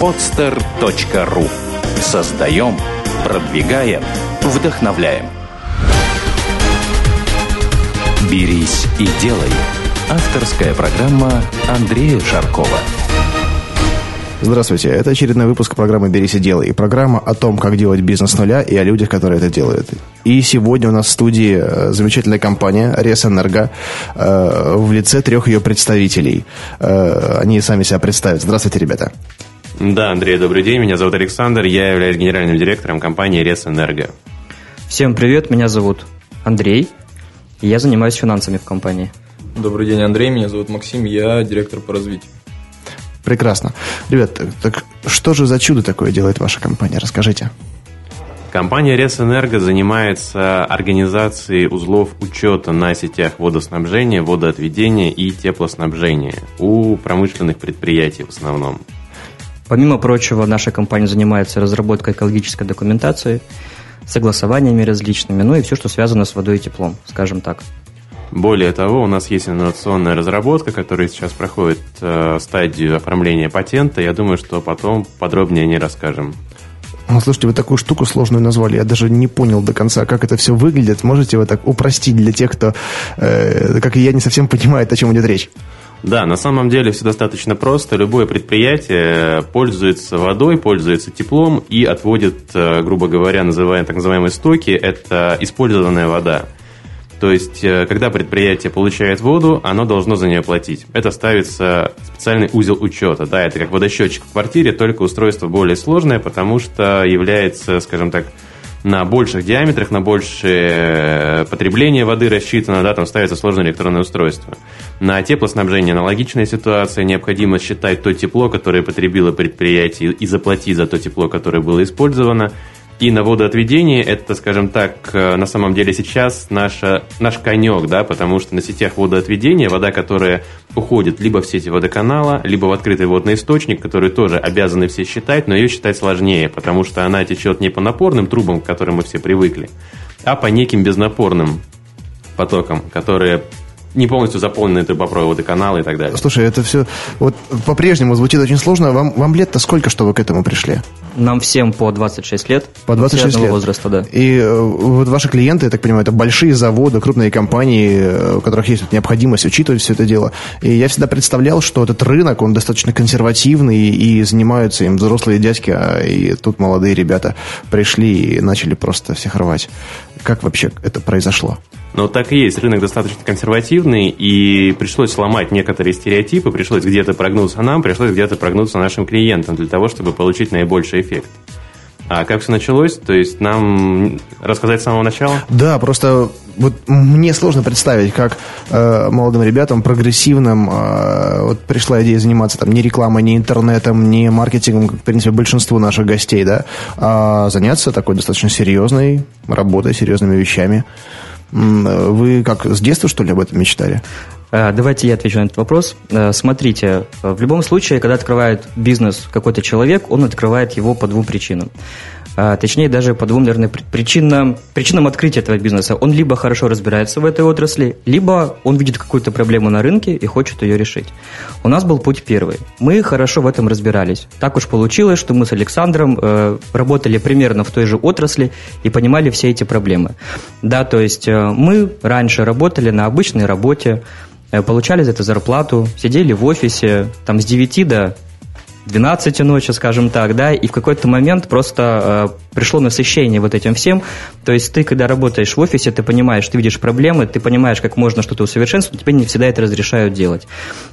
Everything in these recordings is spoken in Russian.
podster.ru Создаем, продвигаем, вдохновляем. «Берись и делай» – авторская программа Андрея Шаркова. Здравствуйте, это очередной выпуск программы «Берись и делай». Программа о том, как делать бизнес с нуля и о людях, которые это делают. И сегодня у нас в студии э, замечательная компания «Ресэнерго» э, в лице трех ее представителей. Э, они сами себя представят. Здравствуйте, ребята. Да, Андрей, добрый день. Меня зовут Александр. Я являюсь генеральным директором компании «Ресэнерго». Всем привет, меня зовут Андрей. И я занимаюсь финансами в компании. Добрый день, Андрей. Меня зовут Максим. Я директор по развитию. Прекрасно. Ребят, так что же за чудо такое делает ваша компания? Расскажите. Компания Ресэнерго занимается организацией узлов учета на сетях водоснабжения, водоотведения и теплоснабжения у промышленных предприятий в основном. Помимо прочего, наша компания занимается разработкой экологической документации, согласованиями различными, ну и все, что связано с водой и теплом, скажем так. Более того, у нас есть инновационная разработка, которая сейчас проходит э, стадию оформления патента. Я думаю, что потом подробнее не расскажем. Ну, слушайте, вы такую штуку сложную назвали. Я даже не понял до конца, как это все выглядит. Можете вы так упростить для тех, кто, э, как и я, не совсем понимает, о чем идет речь? Да, на самом деле все достаточно просто. Любое предприятие пользуется водой, пользуется теплом и отводит, э, грубо говоря, называемые, так называемые стоки. Это использованная вода. То есть, э, когда предприятие получает воду, оно должно за нее платить. Это ставится специальный узел учета. Да, это как водосчетчик в квартире, только устройство более сложное, потому что является, скажем так, на больших диаметрах, на большее э, потребление воды рассчитано, да, там ставится сложное электронное устройство. На теплоснабжение аналогичная ситуация, необходимо считать то тепло, которое потребило предприятие, и заплатить за то тепло, которое было использовано. И на водоотведение это, скажем так, э, на самом деле сейчас наша, наш конек, да, потому что на сетях водоотведения вода, которая уходит либо в сети водоканала, либо в открытый водный источник, который тоже обязаны все считать, но ее считать сложнее, потому что она течет не по напорным трубам, к которым мы все привыкли, а по неким безнапорным потокам, которые не полностью заполнены трубопроводы, каналы и так далее. Слушай, это все вот по-прежнему звучит очень сложно. Вам, вам лет-то сколько, что вы к этому пришли? Нам всем по 26 лет. По 26 лет. возраста, да. И э, вот ваши клиенты, я так понимаю, это большие заводы, крупные компании, э, у которых есть необходимость учитывать все это дело. И я всегда представлял, что этот рынок, он достаточно консервативный, и занимаются им взрослые дядьки, а и тут молодые ребята пришли и начали просто всех рвать. Как вообще это произошло? Ну, так и есть. Рынок достаточно консервативный, и пришлось сломать некоторые стереотипы, пришлось где-то прогнуться нам, пришлось где-то прогнуться нашим клиентам для того, чтобы получить наибольший эффект. А как все началось? То есть нам рассказать с самого начала? Да, просто вот мне сложно представить, как э, молодым ребятам, прогрессивным, э, вот пришла идея заниматься там не рекламой, не интернетом, не маркетингом, как, в принципе, большинству наших гостей, да, а заняться такой достаточно серьезной работой, серьезными вещами. Вы как, с детства, что ли, об этом мечтали? Э, давайте я отвечу на этот вопрос. Э, смотрите, в любом случае, когда открывает бизнес какой-то человек, он открывает его по двум причинам. А, точнее даже по двум, наверное, причинам, причинам открытия этого бизнеса. Он либо хорошо разбирается в этой отрасли, либо он видит какую-то проблему на рынке и хочет ее решить. У нас был путь первый. Мы хорошо в этом разбирались. Так уж получилось, что мы с Александром э, работали примерно в той же отрасли и понимали все эти проблемы. Да, то есть э, мы раньше работали на обычной работе, э, получали за это зарплату, сидели в офисе там с 9 до 12 ночи, скажем так, да, и в какой-то момент просто э, пришло насыщение вот этим всем. То есть ты, когда работаешь в офисе, ты понимаешь, ты видишь проблемы, ты понимаешь, как можно что-то усовершенствовать, тебе не всегда это разрешают делать.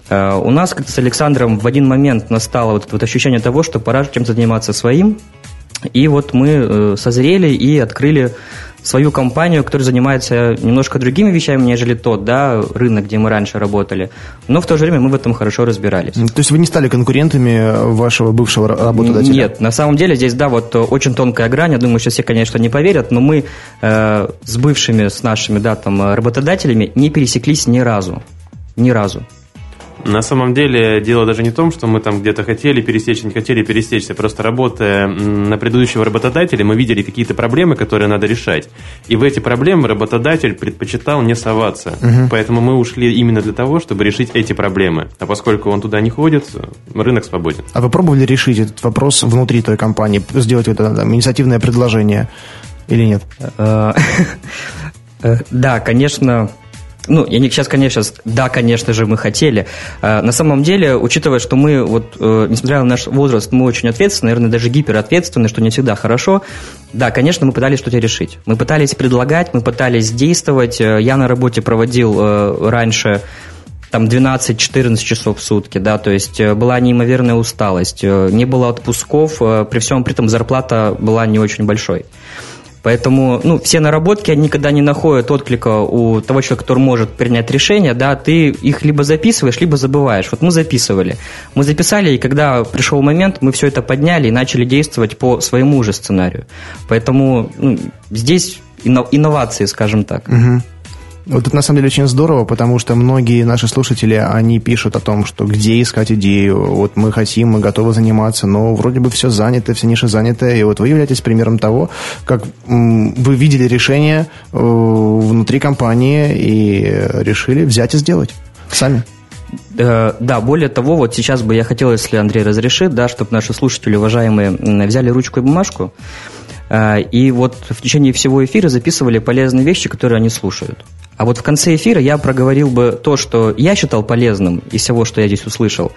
Э, у нас как-то с Александром в один момент настало вот вот ощущение того, что пора чем-то заниматься своим, и вот мы э, созрели и открыли свою компанию, которая занимается немножко другими вещами, нежели тот, да, рынок, где мы раньше работали. Но в то же время мы в этом хорошо разбирались. То есть вы не стали конкурентами вашего бывшего работодателя? Нет, на самом деле здесь, да, вот очень тонкая грань. Я думаю, что все, конечно, не поверят, но мы э, с бывшими, с нашими, да, там, работодателями не пересеклись ни разу. Ни разу. На самом деле дело даже не в том, что мы там где-то хотели пересечься, не хотели пересечься. Просто работая на предыдущего работодателя, мы видели какие-то проблемы, которые надо решать. И в эти проблемы работодатель предпочитал не соваться. Угу. Поэтому мы ушли именно для того, чтобы решить эти проблемы. А поскольку он туда не ходит, рынок свободен. А вы пробовали решить этот вопрос внутри той компании, сделать это там, инициативное предложение или нет? Э, э, да, конечно, ну, я не сейчас, конечно, да, конечно же, мы хотели. А, на самом деле, учитывая, что мы, вот, э, несмотря на наш возраст, мы очень ответственны, наверное, даже гиперответственны, что не всегда хорошо. Да, конечно, мы пытались что-то решить. Мы пытались предлагать, мы пытались действовать. Э, я на работе проводил э, раньше там 12-14 часов в сутки, да, то есть была неимоверная усталость, не было отпусков, при всем при этом зарплата была не очень большой. Поэтому ну, все наработки, они никогда не находят отклика у того человека, который может принять решение, да, ты их либо записываешь, либо забываешь. Вот мы записывали. Мы записали, и когда пришел момент, мы все это подняли и начали действовать по своему же сценарию. Поэтому ну, здесь инновации, скажем так. Угу. Вот это на самом деле очень здорово, потому что многие наши слушатели, они пишут о том, что где искать идею, вот мы хотим, мы готовы заниматься, но вроде бы все занято, все ниши заняты, и вот вы являетесь примером того, как вы видели решение э, внутри компании и решили взять и сделать сами. Э, да, более того, вот сейчас бы я хотел, если Андрей разрешит, да, чтобы наши слушатели, уважаемые, взяли ручку и бумажку, э, и вот в течение всего эфира записывали полезные вещи, которые они слушают. А вот в конце эфира я проговорил бы то, что я считал полезным из всего, что я здесь услышал.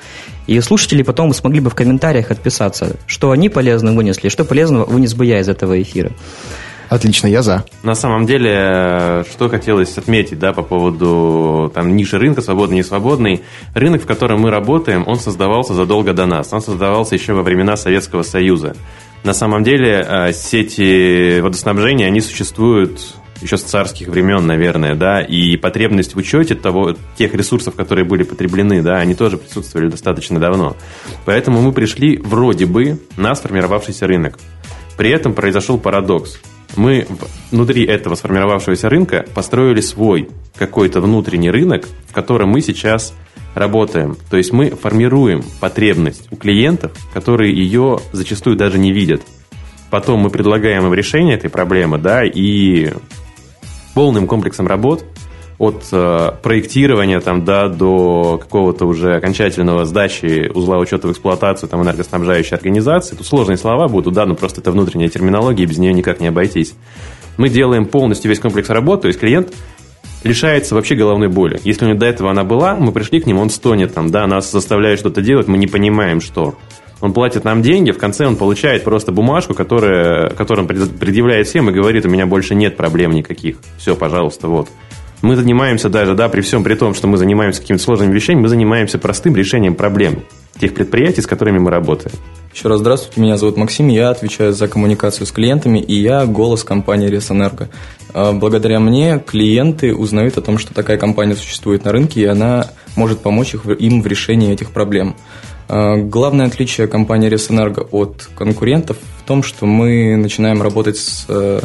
И слушатели потом смогли бы в комментариях отписаться, что они полезно вынесли, что полезного вынес бы я из этого эфира. Отлично, я за. На самом деле, что хотелось отметить, да, по поводу там ниши рынка, свободный, не свободный. Рынок, в котором мы работаем, он создавался задолго до нас. Он создавался еще во времена Советского Союза. На самом деле, э, сети водоснабжения, они существуют еще с царских времен, наверное, да, и потребность в учете того, тех ресурсов, которые были потреблены, да, они тоже присутствовали достаточно давно. Поэтому мы пришли вроде бы на сформировавшийся рынок. При этом произошел парадокс. Мы внутри этого сформировавшегося рынка построили свой какой-то внутренний рынок, в котором мы сейчас работаем. То есть мы формируем потребность у клиентов, которые ее зачастую даже не видят. Потом мы предлагаем им решение этой проблемы, да, и полным комплексом работ от э, проектирования там, да, до какого-то уже окончательного сдачи узла учета в эксплуатацию там, энергоснабжающей организации. Тут сложные слова будут, да, но просто это внутренняя терминология, без нее никак не обойтись. Мы делаем полностью весь комплекс работ, то есть клиент лишается вообще головной боли. Если у него до этого она была, мы пришли к нему, он стонет там, да, нас заставляет что-то делать, мы не понимаем, что он платит нам деньги, в конце он получает просто бумажку, которая, которую он предъявляет всем и говорит, у меня больше нет проблем никаких. Все, пожалуйста, вот. Мы занимаемся даже, да, при всем при том, что мы занимаемся какими-то сложными вещами, мы занимаемся простым решением проблем тех предприятий, с которыми мы работаем. Еще раз здравствуйте, меня зовут Максим, я отвечаю за коммуникацию с клиентами, и я голос компании Ресэнерго. А, благодаря мне клиенты узнают о том, что такая компания существует на рынке, и она может помочь им в решении этих проблем. А, главное отличие компании Ресэнерго от конкурентов в том, что мы начинаем работать с э,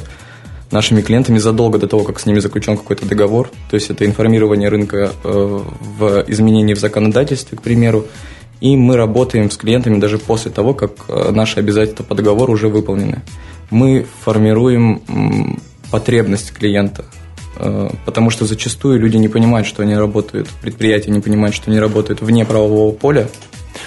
нашими клиентами задолго до того, как с ними заключен какой-то договор. То есть это информирование рынка э, в изменении в законодательстве, к примеру. И мы работаем с клиентами даже после того, как э, наши обязательства по договору уже выполнены. Мы формируем потребность клиента, потому что зачастую люди не понимают, что они работают, предприятия не понимают, что они работают вне правового поля,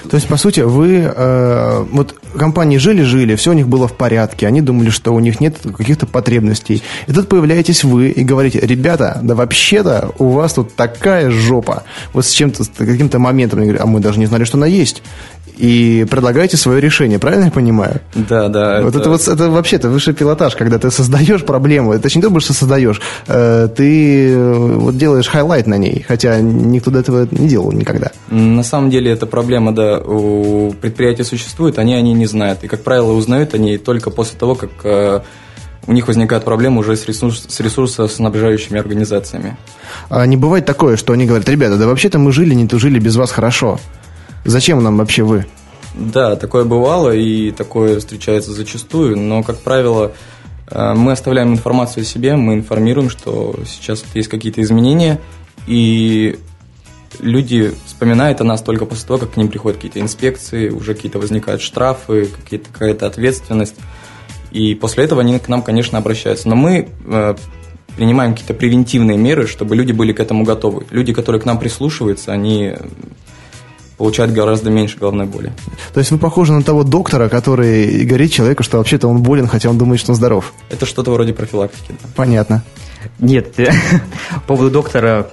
то есть, по сути, вы, э, вот компании жили-жили, все у них было в порядке, они думали, что у них нет каких-то потребностей. И тут появляетесь вы и говорите, ребята, да вообще-то у вас тут такая жопа. Вот с чем-то, с каким-то моментом, а мы даже не знали, что она есть и предлагаете свое решение, правильно я понимаю? Да, да. Вот это, это вот это вообще это высший пилотаж, когда ты создаешь проблему, точнее не то, что создаешь, э, ты э, вот делаешь highlight на ней, хотя никто до этого не делал никогда. На самом деле эта проблема, да, у предприятия существует, они они не знают, и как правило узнают они только после того, как э, у них возникают проблемы уже с, ресурс, с ресурсоснабжающими организациями. А не бывает такое, что они говорят, ребята, да вообще-то мы жили, не тужили без вас хорошо. Зачем нам вообще вы? Да, такое бывало, и такое встречается зачастую, но, как правило, э, мы оставляем информацию о себе, мы информируем, что сейчас есть какие-то изменения, и люди вспоминают о нас только после того, как к ним приходят какие-то инспекции, уже какие-то возникают штрафы, какая-то ответственность. И после этого они к нам, конечно, обращаются. Но мы э, принимаем какие-то превентивные меры, чтобы люди были к этому готовы. Люди, которые к нам прислушиваются, они получают гораздо меньше головной боли. То есть вы похожи на того доктора, который говорит человеку, что вообще-то он болен, хотя он думает, что он здоров. Это что-то вроде профилактики. Да. Понятно. Нет, по поводу доктора,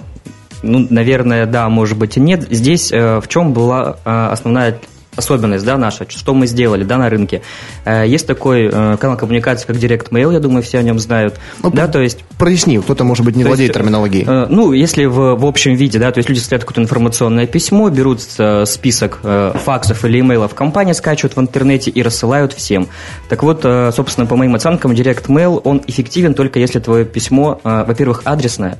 ну, наверное, да, может быть и нет. Здесь э, в чем была э, основная особенность да, наша, что мы сделали да, на рынке. Э, есть такой э, канал коммуникации, как Direct Mail, я думаю, все о нем знают. Ну, да, то есть... Проясни, кто-то, может быть, не владеет есть, терминологией. Э, ну, если в, в общем виде, да, то есть люди составляют какое-то информационное письмо, берут список факсов или имейлов компании, скачивают в интернете и рассылают всем. Так вот, собственно, по моим оценкам, Direct Mail, он эффективен только если твое письмо, во-первых, адресное,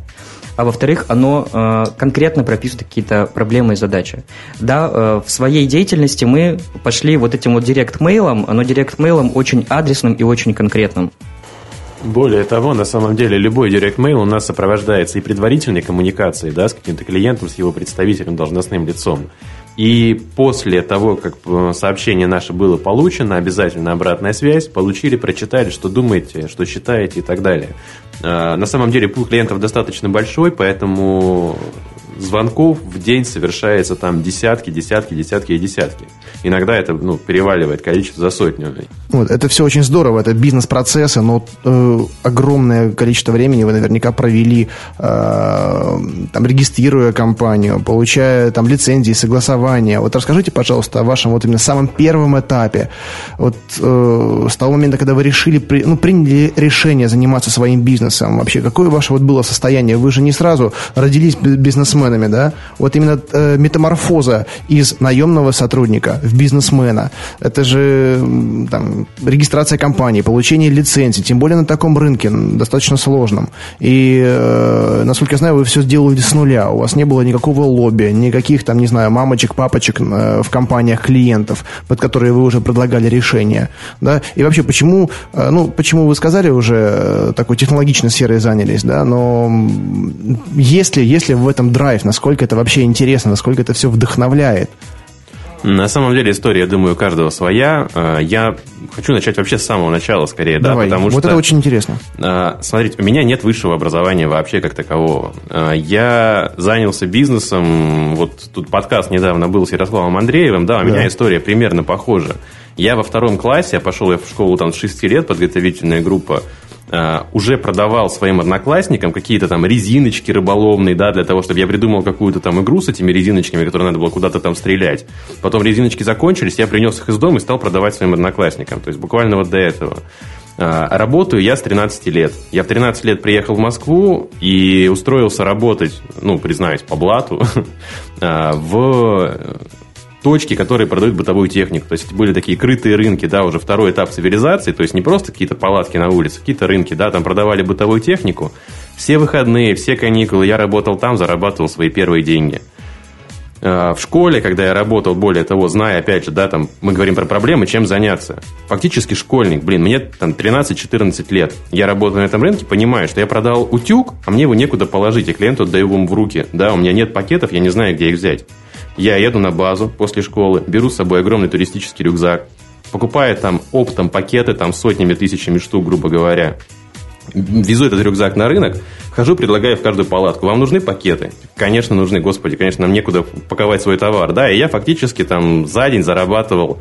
а во-вторых, оно э, конкретно прописывает какие-то проблемы и задачи. Да, э, в своей деятельности мы пошли вот этим вот директ-мейлом, но директ-мейлом очень адресным и очень конкретным. Более того, на самом деле, любой direct mail у нас сопровождается и предварительной коммуникацией да, с каким-то клиентом, с его представителем, должностным лицом. И после того, как э, сообщение наше было получено, обязательно обратная связь, получили, прочитали, что думаете, что считаете и так далее. Э, на самом деле пул клиентов достаточно большой, поэтому звонков в день совершается там десятки, десятки, десятки и десятки. Иногда это ну, переваливает количество за сотню. Вот, это все очень здорово, это бизнес-процессы, но э, огромное количество времени вы наверняка провели, э, там, регистрируя компанию, получая там лицензии, согласования. Вот расскажите, пожалуйста, о вашем вот именно самом первом этапе. Вот э, с того момента, когда вы решили, ну, приняли решение заниматься своим бизнесом, вообще, какое ваше вот было состояние? Вы же не сразу родились бизнесменами, да, вот именно э, метаморфоза из наемного сотрудника в бизнесмена, это же там, регистрация компании, получение лицензии, тем более на таком рынке, достаточно сложном. И, э, насколько я знаю, вы все сделали с нуля, у вас не было никакого лобби, никаких там, не знаю, мамочек, папочек э, в компаниях клиентов, под которые вы уже предлагали решения, да, и вообще, почему, э, ну, почему вы сказали уже, э, такой технологичной сферой занялись, да, но если, если в этом драйв? Драйв, насколько это вообще интересно, насколько это все вдохновляет. На самом деле история, я думаю, у каждого своя. А, я хочу начать вообще с самого начала, скорее, Давай, да, потому вот что... это очень интересно. А, смотрите, у меня нет высшего образования вообще как такового. А, я занялся бизнесом, вот тут подкаст недавно был с Ярославом Андреевым, да, у меня история примерно похожа. Я во втором классе, я пошел я в школу там с 6 лет, подготовительная группа, Uh, уже продавал своим одноклассникам какие-то там резиночки рыболовные, да, для того, чтобы я придумал какую-то там игру с этими резиночками, которые надо было куда-то там стрелять. Потом резиночки закончились, я принес их из дома и стал продавать своим одноклассникам. То есть буквально вот до этого. Uh, работаю я с 13 лет. Я в 13 лет приехал в Москву и устроился работать, ну, признаюсь, по блату, uh, в точки, которые продают бытовую технику. То есть были такие крытые рынки, да, уже второй этап цивилизации, то есть не просто какие-то палатки на улице, какие-то рынки, да, там продавали бытовую технику. Все выходные, все каникулы я работал там, зарабатывал свои первые деньги. А, в школе, когда я работал, более того, зная, опять же, да, там, мы говорим про проблемы, чем заняться. Фактически школьник, блин, мне там 13-14 лет. Я работаю на этом рынке, понимаю, что я продал утюг, а мне его некуда положить, и клиенту отдаю его в руки. Да, у меня нет пакетов, я не знаю, где их взять. Я еду на базу после школы, беру с собой огромный туристический рюкзак, покупаю там оптом пакеты, там сотнями, тысячами штук, грубо говоря, везу этот рюкзак на рынок, хожу, предлагаю в каждую палатку. Вам нужны пакеты? Конечно, нужны, господи, конечно, нам некуда паковать свой товар. Да, и я фактически там за день зарабатывал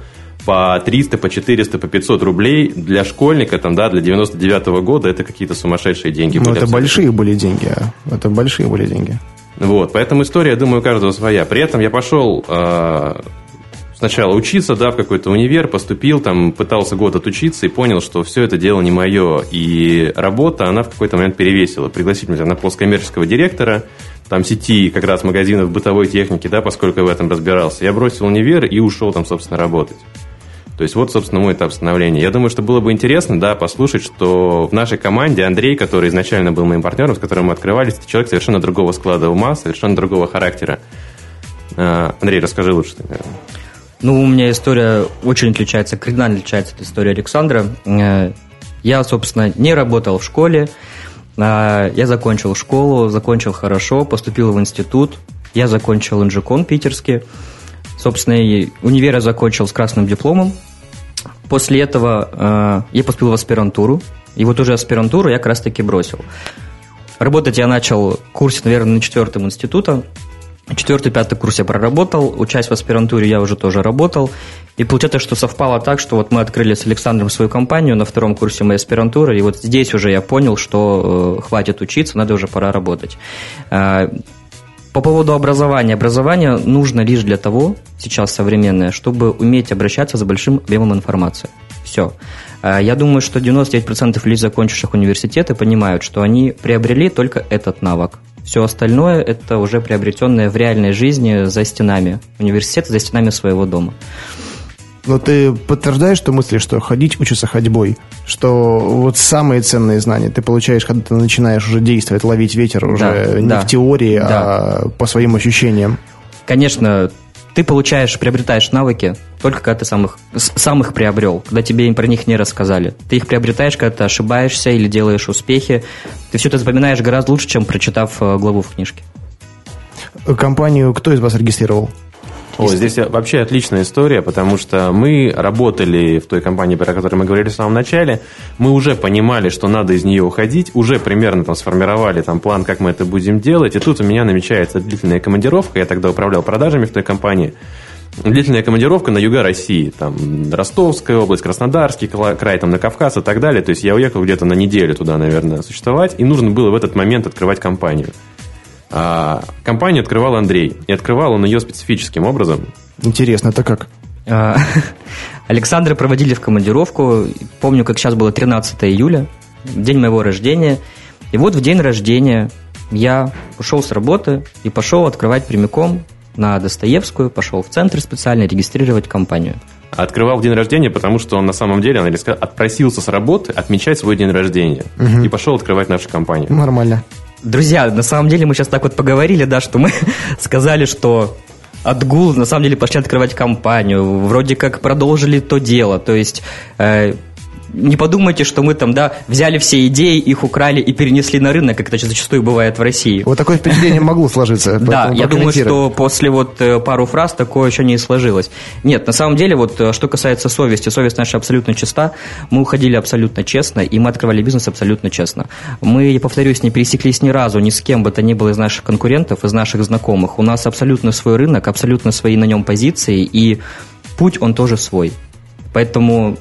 по 300, по 400, по 500 рублей для школьника, там, да, для 99 -го года это какие-то сумасшедшие деньги. Ну, это большие были деньги, а? это большие были деньги. Вот, поэтому история, я думаю, у каждого своя. При этом я пошел э, сначала учиться, да, в какой-то универ, поступил, там, пытался год отучиться и понял, что все это дело не мое. И работа, она в какой-то момент перевесила. Пригласить меня на пост коммерческого директора, там, сети как раз магазинов бытовой техники, да, поскольку я в этом разбирался. Я бросил универ и ушел там, собственно, работать. То есть вот, собственно, мой этап становления. Я думаю, что было бы интересно, да, послушать, что в нашей команде Андрей, который изначально был моим партнером, с которым мы открывались, это человек совершенно другого склада ума, совершенно другого характера. А, Андрей, расскажи лучше. Наверное. Ну, у меня история очень отличается, кардинально отличается от истории Александра. Э, я, собственно, не работал в школе. А, я закончил школу, закончил хорошо, поступил в институт. Я закончил инжекон питерский. Собственно, универ я закончил с красным дипломом. После этого э, я поступил в аспирантуру. И вот уже аспирантуру я как раз-таки бросил. Работать я начал в курсе, наверное, на четвертом института. Четвертый, пятый курс я проработал, учась в аспирантуре я уже тоже работал. И получается, что совпало так, что вот мы открыли с Александром свою компанию на втором курсе моей аспирантуры, и вот здесь уже я понял, что э, хватит учиться, надо уже пора работать. Э, по поводу образования. Образование нужно лишь для того, сейчас современное, чтобы уметь обращаться за большим объемом информации. Все. Э, я думаю, что 99% лиц, закончивших университеты, понимают, что они приобрели только этот навык. Все остальное – это уже приобретенное в реальной жизни за стенами университета, за стенами своего дома. Но ты подтверждаешь что мысли, что ходить учится ходьбой, что вот самые ценные знания ты получаешь, когда ты начинаешь уже действовать, ловить ветер уже да, не да, в теории, да. а по своим ощущениям. Конечно, ты получаешь, приобретаешь навыки только когда ты сам их, сам их приобрел, когда тебе про них не рассказали. Ты их приобретаешь, когда ты ошибаешься или делаешь успехи. Ты все это запоминаешь гораздо лучше, чем прочитав э, главу в книжке. Компанию кто из вас регистрировал? Ой, здесь вообще отличная история, потому что мы работали в той компании, про которую мы говорили в самом начале, мы уже понимали, что надо из нее уходить, уже примерно там сформировали там план, как мы это будем делать, и тут у меня намечается длительная командировка, я тогда управлял продажами в той компании, длительная командировка на юга России, там Ростовская область, Краснодарский край, там на Кавказ и так далее, то есть я уехал где-то на неделю туда, наверное, существовать, и нужно было в этот момент открывать компанию. А, компанию открывал Андрей. И открывал он ее специфическим образом. Интересно, это как? А, Александра проводили в командировку. Помню, как сейчас было 13 июля, день моего рождения. И вот в день рождения я ушел с работы и пошел открывать прямиком на Достоевскую, пошел в центр специально регистрировать компанию. Открывал в день рождения, потому что он на самом деле, он отпросился с работы отмечать свой день рождения. Угу. И пошел открывать нашу компанию. Нормально. Друзья, на самом деле мы сейчас так вот поговорили, да, что мы сказали, что отгул на самом деле пошли открывать компанию, вроде как продолжили то дело, то есть э, не подумайте, что мы там, да, взяли все идеи, их украли и перенесли на рынок, как это зачастую бывает в России. Вот такое впечатление могло сложиться. Да, я думаю, что после вот э, пару фраз такое еще не сложилось. Нет, на самом деле, вот э, что касается совести, совесть наша абсолютно чиста, мы уходили абсолютно честно, и мы открывали бизнес абсолютно честно. Мы, я повторюсь, не пересеклись ни разу ни с кем бы то ни было из наших конкурентов, из наших знакомых. У нас абсолютно свой рынок, абсолютно свои на нем позиции, и путь он тоже свой. Поэтому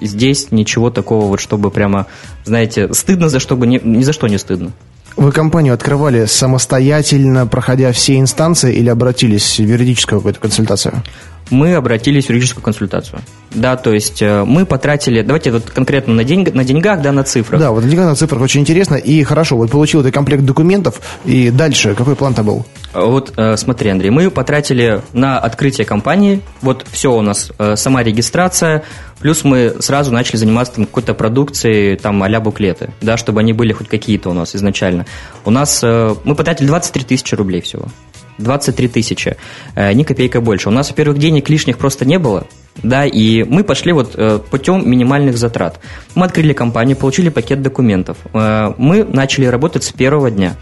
здесь ничего такого, вот чтобы прямо, знаете, стыдно за что бы, ни, ни за что не стыдно. Вы компанию открывали самостоятельно, проходя все инстанции, или обратились в юридическую какую-то консультацию? Мы обратились в юридическую консультацию. Да, то есть э, мы потратили, давайте вот конкретно на, деньг, на деньгах, да, на цифрах. Да, вот на деньгах, на цифрах очень интересно. И хорошо, вот получил этот комплект документов, и дальше какой план-то был? Вот э, смотри, Андрей, мы потратили на открытие компании, вот все у нас, э, сама регистрация, плюс мы сразу начали заниматься там, какой-то продукцией, там, а буклеты, да, чтобы они были хоть какие-то у нас изначально. У нас, мы потратили 23 тысячи рублей всего. 23 тысячи, ни копейка больше. У нас, во-первых, денег лишних просто не было, да, и мы пошли вот э, путем минимальных затрат. Мы открыли компанию, получили пакет документов. Э, мы начали работать с первого дня.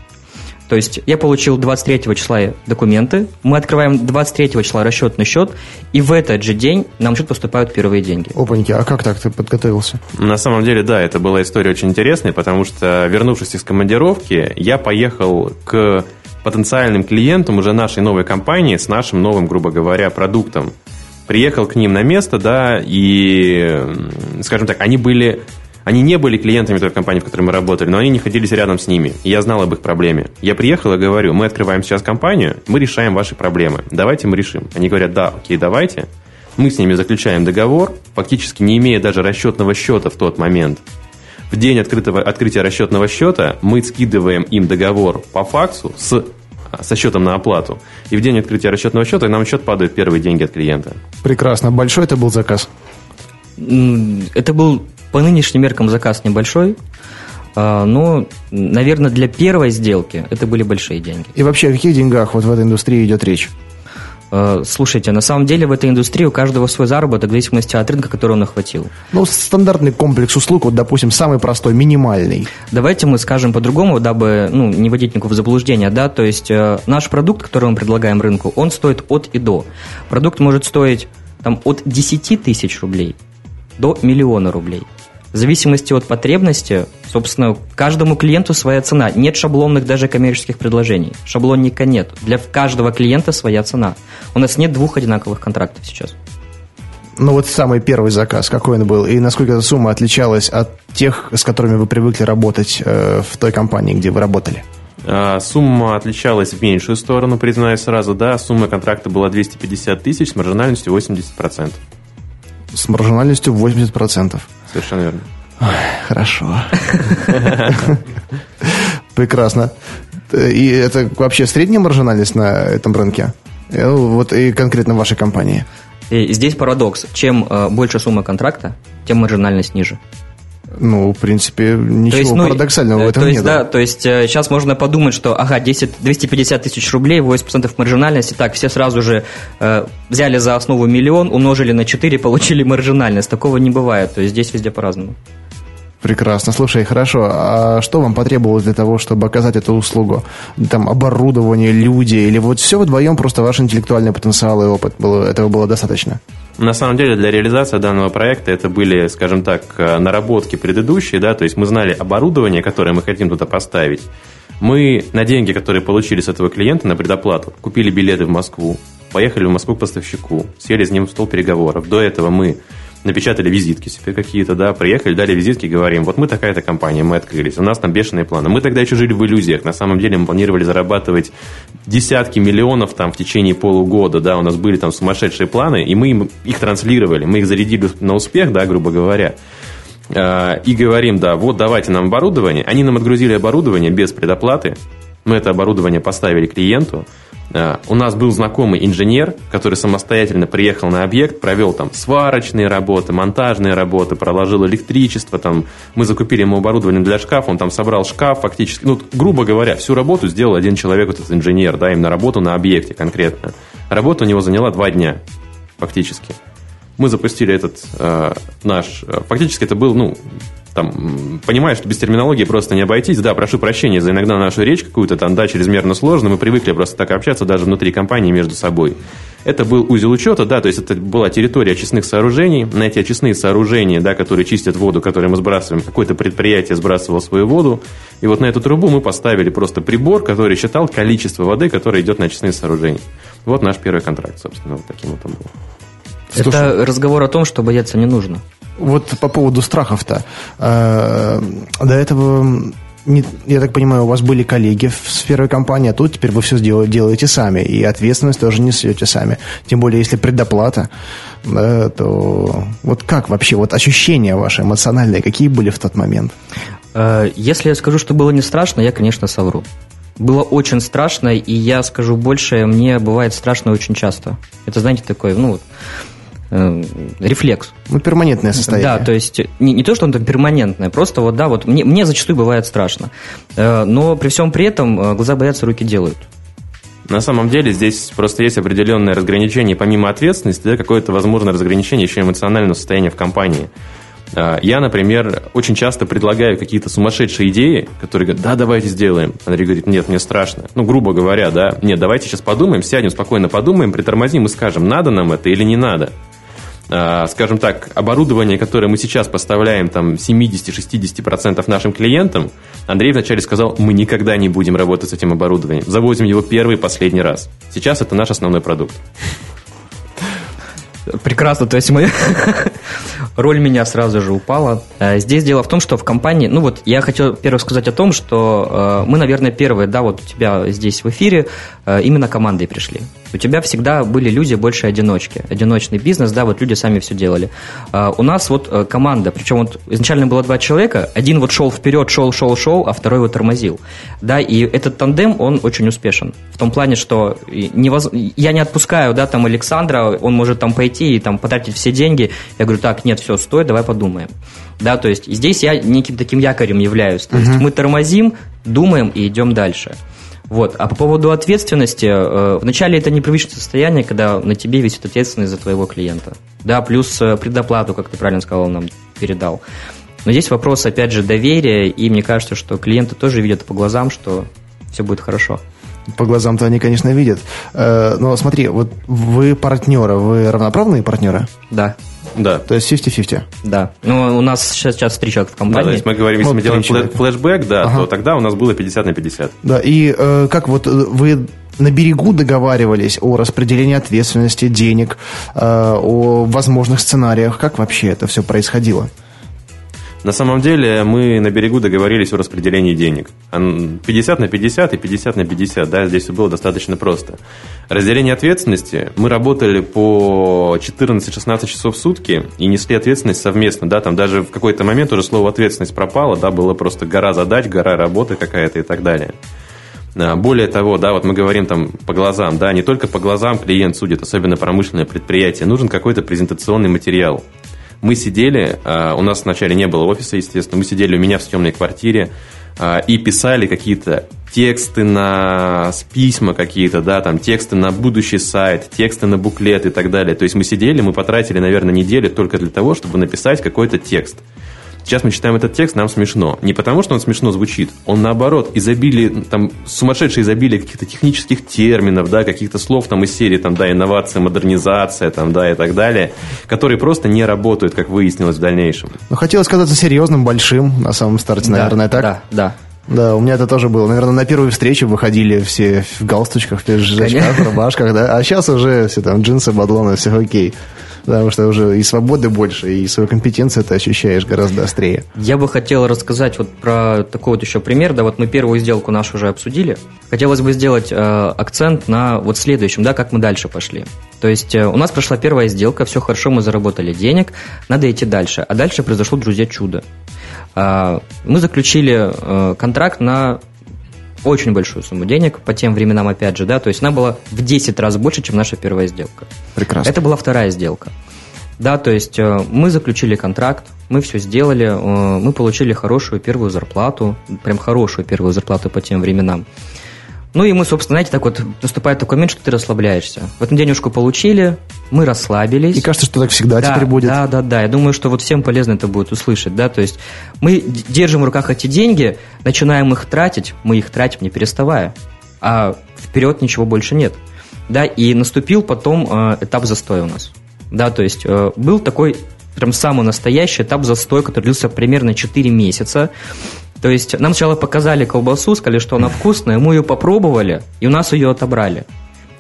То есть я получил 23 числа документы, мы открываем 23 числа расчетный счет, и в этот же день нам счет поступают первые деньги. Опаньки, а как так ты подготовился? На самом деле, да, это была история очень интересная, потому что, вернувшись из командировки, я поехал к потенциальным клиентам уже нашей новой компании с нашим новым, грубо говоря, продуктом приехал к ним на место, да, и, скажем так, они были они не были клиентами той компании, в которой мы работали, но они не ходились рядом с ними. И я знал об их проблеме. Я приехал и говорю, мы открываем сейчас компанию, мы решаем ваши проблемы. Давайте мы решим. Они говорят, да, окей, давайте. Мы с ними заключаем договор, фактически не имея даже расчетного счета в тот момент. В день открытого, открытия расчетного счета мы скидываем им договор по факсу с со счетом на оплату. И в день открытия расчетного счета нам в счет падают первые деньги от клиента. Прекрасно. Большой это был заказ? Это был по нынешним меркам заказ небольшой. А, но, наверное, для первой сделки это были большие деньги. И вообще, о каких деньгах вот в этой индустрии идет речь? Э, слушайте, на самом деле в этой индустрии у каждого свой заработок в зависимости от рынка, который он охватил. Ну, стандартный комплекс услуг, вот, допустим, самый простой, минимальный. Давайте мы скажем по-другому, дабы ну, не вводить никакого в заблуждение. Да? То есть э, наш продукт, который мы предлагаем рынку, он стоит от и до. Продукт может стоить там, от 10 тысяч рублей до миллиона рублей. В зависимости от потребности, собственно, каждому клиенту своя цена. Нет шаблонных даже коммерческих предложений. Шаблонника нет. Для каждого клиента своя цена. У нас нет двух одинаковых контрактов сейчас. Ну вот самый первый заказ, какой он был, и насколько эта сумма отличалась от тех, с которыми вы привыкли работать э, в той компании, где вы работали? А, сумма отличалась в меньшую сторону, признаюсь сразу, да. Сумма контракта была 250 тысяч с маржинальностью 80%. С маржинальностью 80%. Совершенно верно. Ой, хорошо. Прекрасно. И это вообще средняя маржинальность на этом рынке? Э, вот и конкретно в вашей компании. И здесь парадокс. Чем э, больше сумма контракта, тем маржинальность ниже. Ну, в принципе, ничего есть, ну, парадоксального в этом то есть, нет. Да, то есть сейчас э, можно подумать, что, ага, 10, 250 тысяч рублей, 80% маржинальности, так, все сразу же э, взяли за основу миллион, умножили на 4, получили маржинальность. Такого не бывает, то есть здесь везде по-разному. Прекрасно. Слушай, хорошо. А что вам потребовалось для того, чтобы оказать эту услугу? Там оборудование, люди, или вот все вдвоем просто ваш интеллектуальный потенциал и опыт было, этого было достаточно? На самом деле для реализации данного проекта это были, скажем так, наработки предыдущие, да, то есть мы знали оборудование, которое мы хотим туда поставить. Мы на деньги, которые получили с этого клиента на предоплату, купили билеты в Москву, поехали в Москву к поставщику, сели с ним в стол переговоров. До этого мы напечатали визитки себе какие-то, да, приехали, дали визитки, говорим, вот мы такая-то компания, мы открылись, у нас там бешеные планы. Мы тогда еще жили в иллюзиях, на самом деле мы планировали зарабатывать десятки миллионов там в течение полугода, да, у нас были там сумасшедшие планы, и мы им, их транслировали, мы их зарядили на успех, да, грубо говоря, а, и говорим, да, вот давайте нам оборудование. Они нам отгрузили оборудование без предоплаты, мы это оборудование поставили клиенту, у нас был знакомый инженер, который самостоятельно приехал на объект, провел там сварочные работы, монтажные работы, проложил электричество, там, мы закупили ему оборудование для шкафа, он там собрал шкаф фактически, ну, грубо говоря, всю работу сделал один человек, вот этот инженер, да, именно работу на объекте конкретно. Работа у него заняла два дня, фактически. Мы запустили этот э, наш, э, фактически это был, ну, там, понимаю, что без терминологии просто не обойтись. Да, прошу прощения за иногда нашу речь какую-то там, да, чрезмерно сложно. Мы привыкли просто так общаться даже внутри компании между собой. Это был узел учета, да, то есть это была территория очистных сооружений. На эти очистные сооружения, да, которые чистят воду, которые мы сбрасываем, какое-то предприятие сбрасывало свою воду. И вот на эту трубу мы поставили просто прибор, который считал количество воды, которое идет на очистные сооружения. Вот наш первый контракт, собственно, вот таким вот он был. Это разговор о том, что бояться не нужно. Вот по поводу страхов-то. Э, до этого я так понимаю, у вас были коллеги в первой компании, а тут теперь вы все делаете сами, и ответственность тоже несете сами. Тем более, если предоплата, да, то вот как вообще, вот ощущения ваши эмоциональные, какие были в тот момент? Э, если я скажу, что было не страшно, я, конечно, совру. Было очень страшно, и я скажу больше, мне бывает страшно очень часто. Это, знаете, такое, ну, э, рефлекс. Ну, перманентное состояние. Да, то есть не, не то, что он там перманентное, просто вот, да, вот мне, мне зачастую бывает страшно. Э, но при всем при этом э, глаза боятся, руки делают. На самом деле здесь просто есть определенное разграничение, помимо ответственности, да, какое-то возможное разграничение еще эмоционального состояния в компании. Э, я, например, очень часто предлагаю какие-то сумасшедшие идеи, которые говорят, да, давайте сделаем. Андрей говорит, нет, мне страшно. Ну, грубо говоря, да, нет, давайте сейчас подумаем, сядем, спокойно подумаем, притормозим и скажем, надо нам это или не надо. А, скажем так, оборудование, которое мы сейчас поставляем там 70-60% нашим клиентам, Андрей вначале сказал, мы никогда не будем работать с этим оборудованием. Завозим его первый и последний раз. Сейчас это наш основной продукт. Прекрасно, то есть мы... роль меня сразу же упала. Э, здесь дело в том, что в компании... Ну вот, я хотел первое сказать о том, что э, мы, наверное, первые, да, вот у тебя здесь в эфире э, именно командой пришли. У тебя всегда были люди больше одиночки. Одиночный бизнес, да, вот люди сами все делали. У нас вот команда, причем вот изначально было два человека, один вот шел вперед, шел, шел, шел, а второй его тормозил. Да, и этот тандем, он очень успешен. В том плане, что невоз... я не отпускаю, да, там Александра, он может там пойти и там потратить все деньги. Я говорю, так, нет, все, стой, давай подумаем. Да, то есть здесь я неким таким якорем являюсь. То есть uh-huh. мы тормозим, думаем и идем дальше. Вот. А по поводу ответственности, э, вначале это непривычное состояние, когда на тебе висит ответственность за твоего клиента. Да, плюс э, предоплату, как ты правильно сказал, он нам передал. Но здесь вопрос, опять же, доверия, и мне кажется, что клиенты тоже видят по глазам, что все будет хорошо. По глазам-то они, конечно, видят. Э, но смотри, вот вы партнеры, вы равноправные партнеры? Да. Да. То есть 50-50? Да. Ну, у нас сейчас, сейчас три человека в Да, компании. то есть мы говорим, если Ну, мы делаем человека. флешбэк, да, Ага. то тогда у нас было 50 на 50. Да, и э, как вот э, вы на берегу договаривались о распределении ответственности, денег, э, о возможных сценариях? Как вообще это все происходило? На самом деле мы на берегу договорились о распределении денег. Ан- 50 на 50 и 50 на 50, да, здесь все было достаточно просто. Разделение ответственности. Мы работали по 14-16 часов в сутки и несли ответственность совместно, да, там даже в какой-то момент уже слово ответственность пропало, да, было просто гора задач, гора работы какая-то и так далее. А, Более того, да, вот мы говорим там по глазам, да, не только по глазам клиент судит, особенно промышленное предприятие, нужен какой-то презентационный материал. Мы сидели, а, у нас вначале не было офиса, естественно, мы сидели у меня в съемной квартире а, и писали какие-то тексты на письма какие-то, да, там тексты на будущий сайт, тексты на буклет и так далее. То есть мы сидели, мы потратили, наверное, неделю только для того, чтобы написать какой-то текст. Сейчас мы читаем этот текст, нам смешно. Не потому, что он смешно звучит, он наоборот, изобилие, там, сумасшедшее изобилие каких-то технических терминов, да, каких-то слов там из серии, там, да, инновация, модернизация, там, да, и так далее, которые просто не работают, как выяснилось в дальнейшем. Ну, хотелось казаться серьезным, большим на самом старте, Да, наверное, так? Да, да. Да, у меня это тоже было. Наверное, на первую встречу выходили все в галстучках, в пиджачках, в рубашках, да. А сейчас уже все там джинсы, бадлоны, все окей. Потому что уже и свободы больше, и свою компетенцию ты ощущаешь гораздо острее. Я бы хотел рассказать вот про такой вот еще пример. Да, вот мы первую сделку нашу уже обсудили. Хотелось бы сделать э, акцент на вот следующем, да, как мы дальше пошли. То есть э, у нас прошла первая сделка, все хорошо, мы заработали денег, надо идти дальше. А дальше произошло, друзья, чудо. А, мы заключили э, контракт на очень большую сумму денег по тем временам, опять же, да, то есть она была в 10 раз больше, чем наша первая сделка. Прекрасно. Это была вторая сделка. Да, то есть э, мы заключили контракт, мы все сделали, э, мы получили хорошую первую зарплату, прям хорошую первую зарплату по тем временам. Ну и мы, собственно, знаете, так вот наступает такой момент, что ты расслабляешься. В этом денежку получили, мы расслабились. И кажется, что так всегда да, теперь будет. Да, да, да. Я думаю, что вот всем полезно это будет услышать, да. То есть мы держим в руках эти деньги, начинаем их тратить, мы их тратим не переставая, а вперед ничего больше нет. Да, и наступил потом э, этап застоя у нас. Да, то есть э, был такой прям самый настоящий этап застоя, который длился примерно 4 месяца. То есть нам сначала показали колбасу, сказали, что она вкусная, мы ее попробовали, и у нас ее отобрали.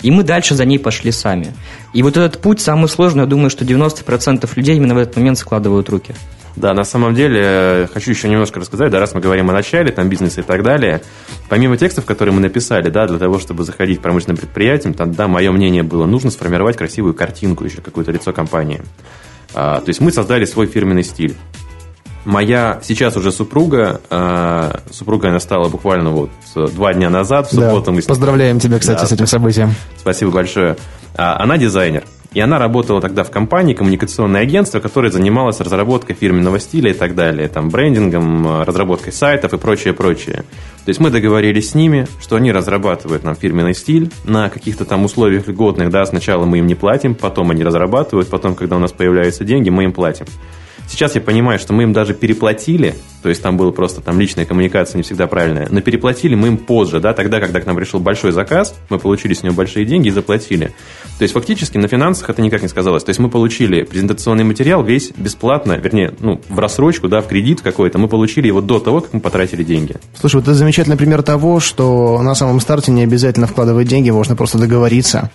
И мы дальше за ней пошли сами. И вот этот путь самый сложный, я думаю, что 90% людей именно в этот момент складывают руки. Да, на самом деле, э, хочу еще немножко рассказать, да, раз мы говорим о начале, там, бизнеса и так далее, помимо текстов, которые мы написали, да, для того, чтобы заходить к промышленным предприятиям, там, да, мое мнение было, нужно сформировать красивую картинку, еще какое-то лицо компании. А, то есть мы создали свой фирменный стиль. Моя сейчас уже супруга, а, супруга она стала буквально вот э, два дня назад, в Да. субботу мы с Поздравляем тебя, кстати, Да. с этим событием. Спасибо большое. А, Она дизайнер. И она работала тогда в компании, коммуникационное агентство, которое занималось разработкой фирменного стиля и так далее, там, брендингом, э, разработкой сайтов и прочее, прочее. То есть мы договорились с ними, что они разрабатывают нам фирменный стиль на каких-то там условиях льготных, да, сначала мы им не платим, потом они разрабатывают, потом, когда у нас появляются деньги, мы им платим. Сейчас я понимаю, что мы им даже переплатили, то есть там была просто там личная коммуникация не всегда правильная, но переплатили мы им позже, да, тогда, когда к нам пришел большой заказ, мы получили с него большие деньги и заплатили. То есть фактически на финансах это никак не сказалось. То есть мы получили презентационный материал весь бесплатно, вернее, ну, в рассрочку, да, в кредит какой-то, мы получили его до того, как мы потратили деньги. Слушай, вот это замечательный пример того, что на самом старте не обязательно вкладывать деньги, можно просто договориться.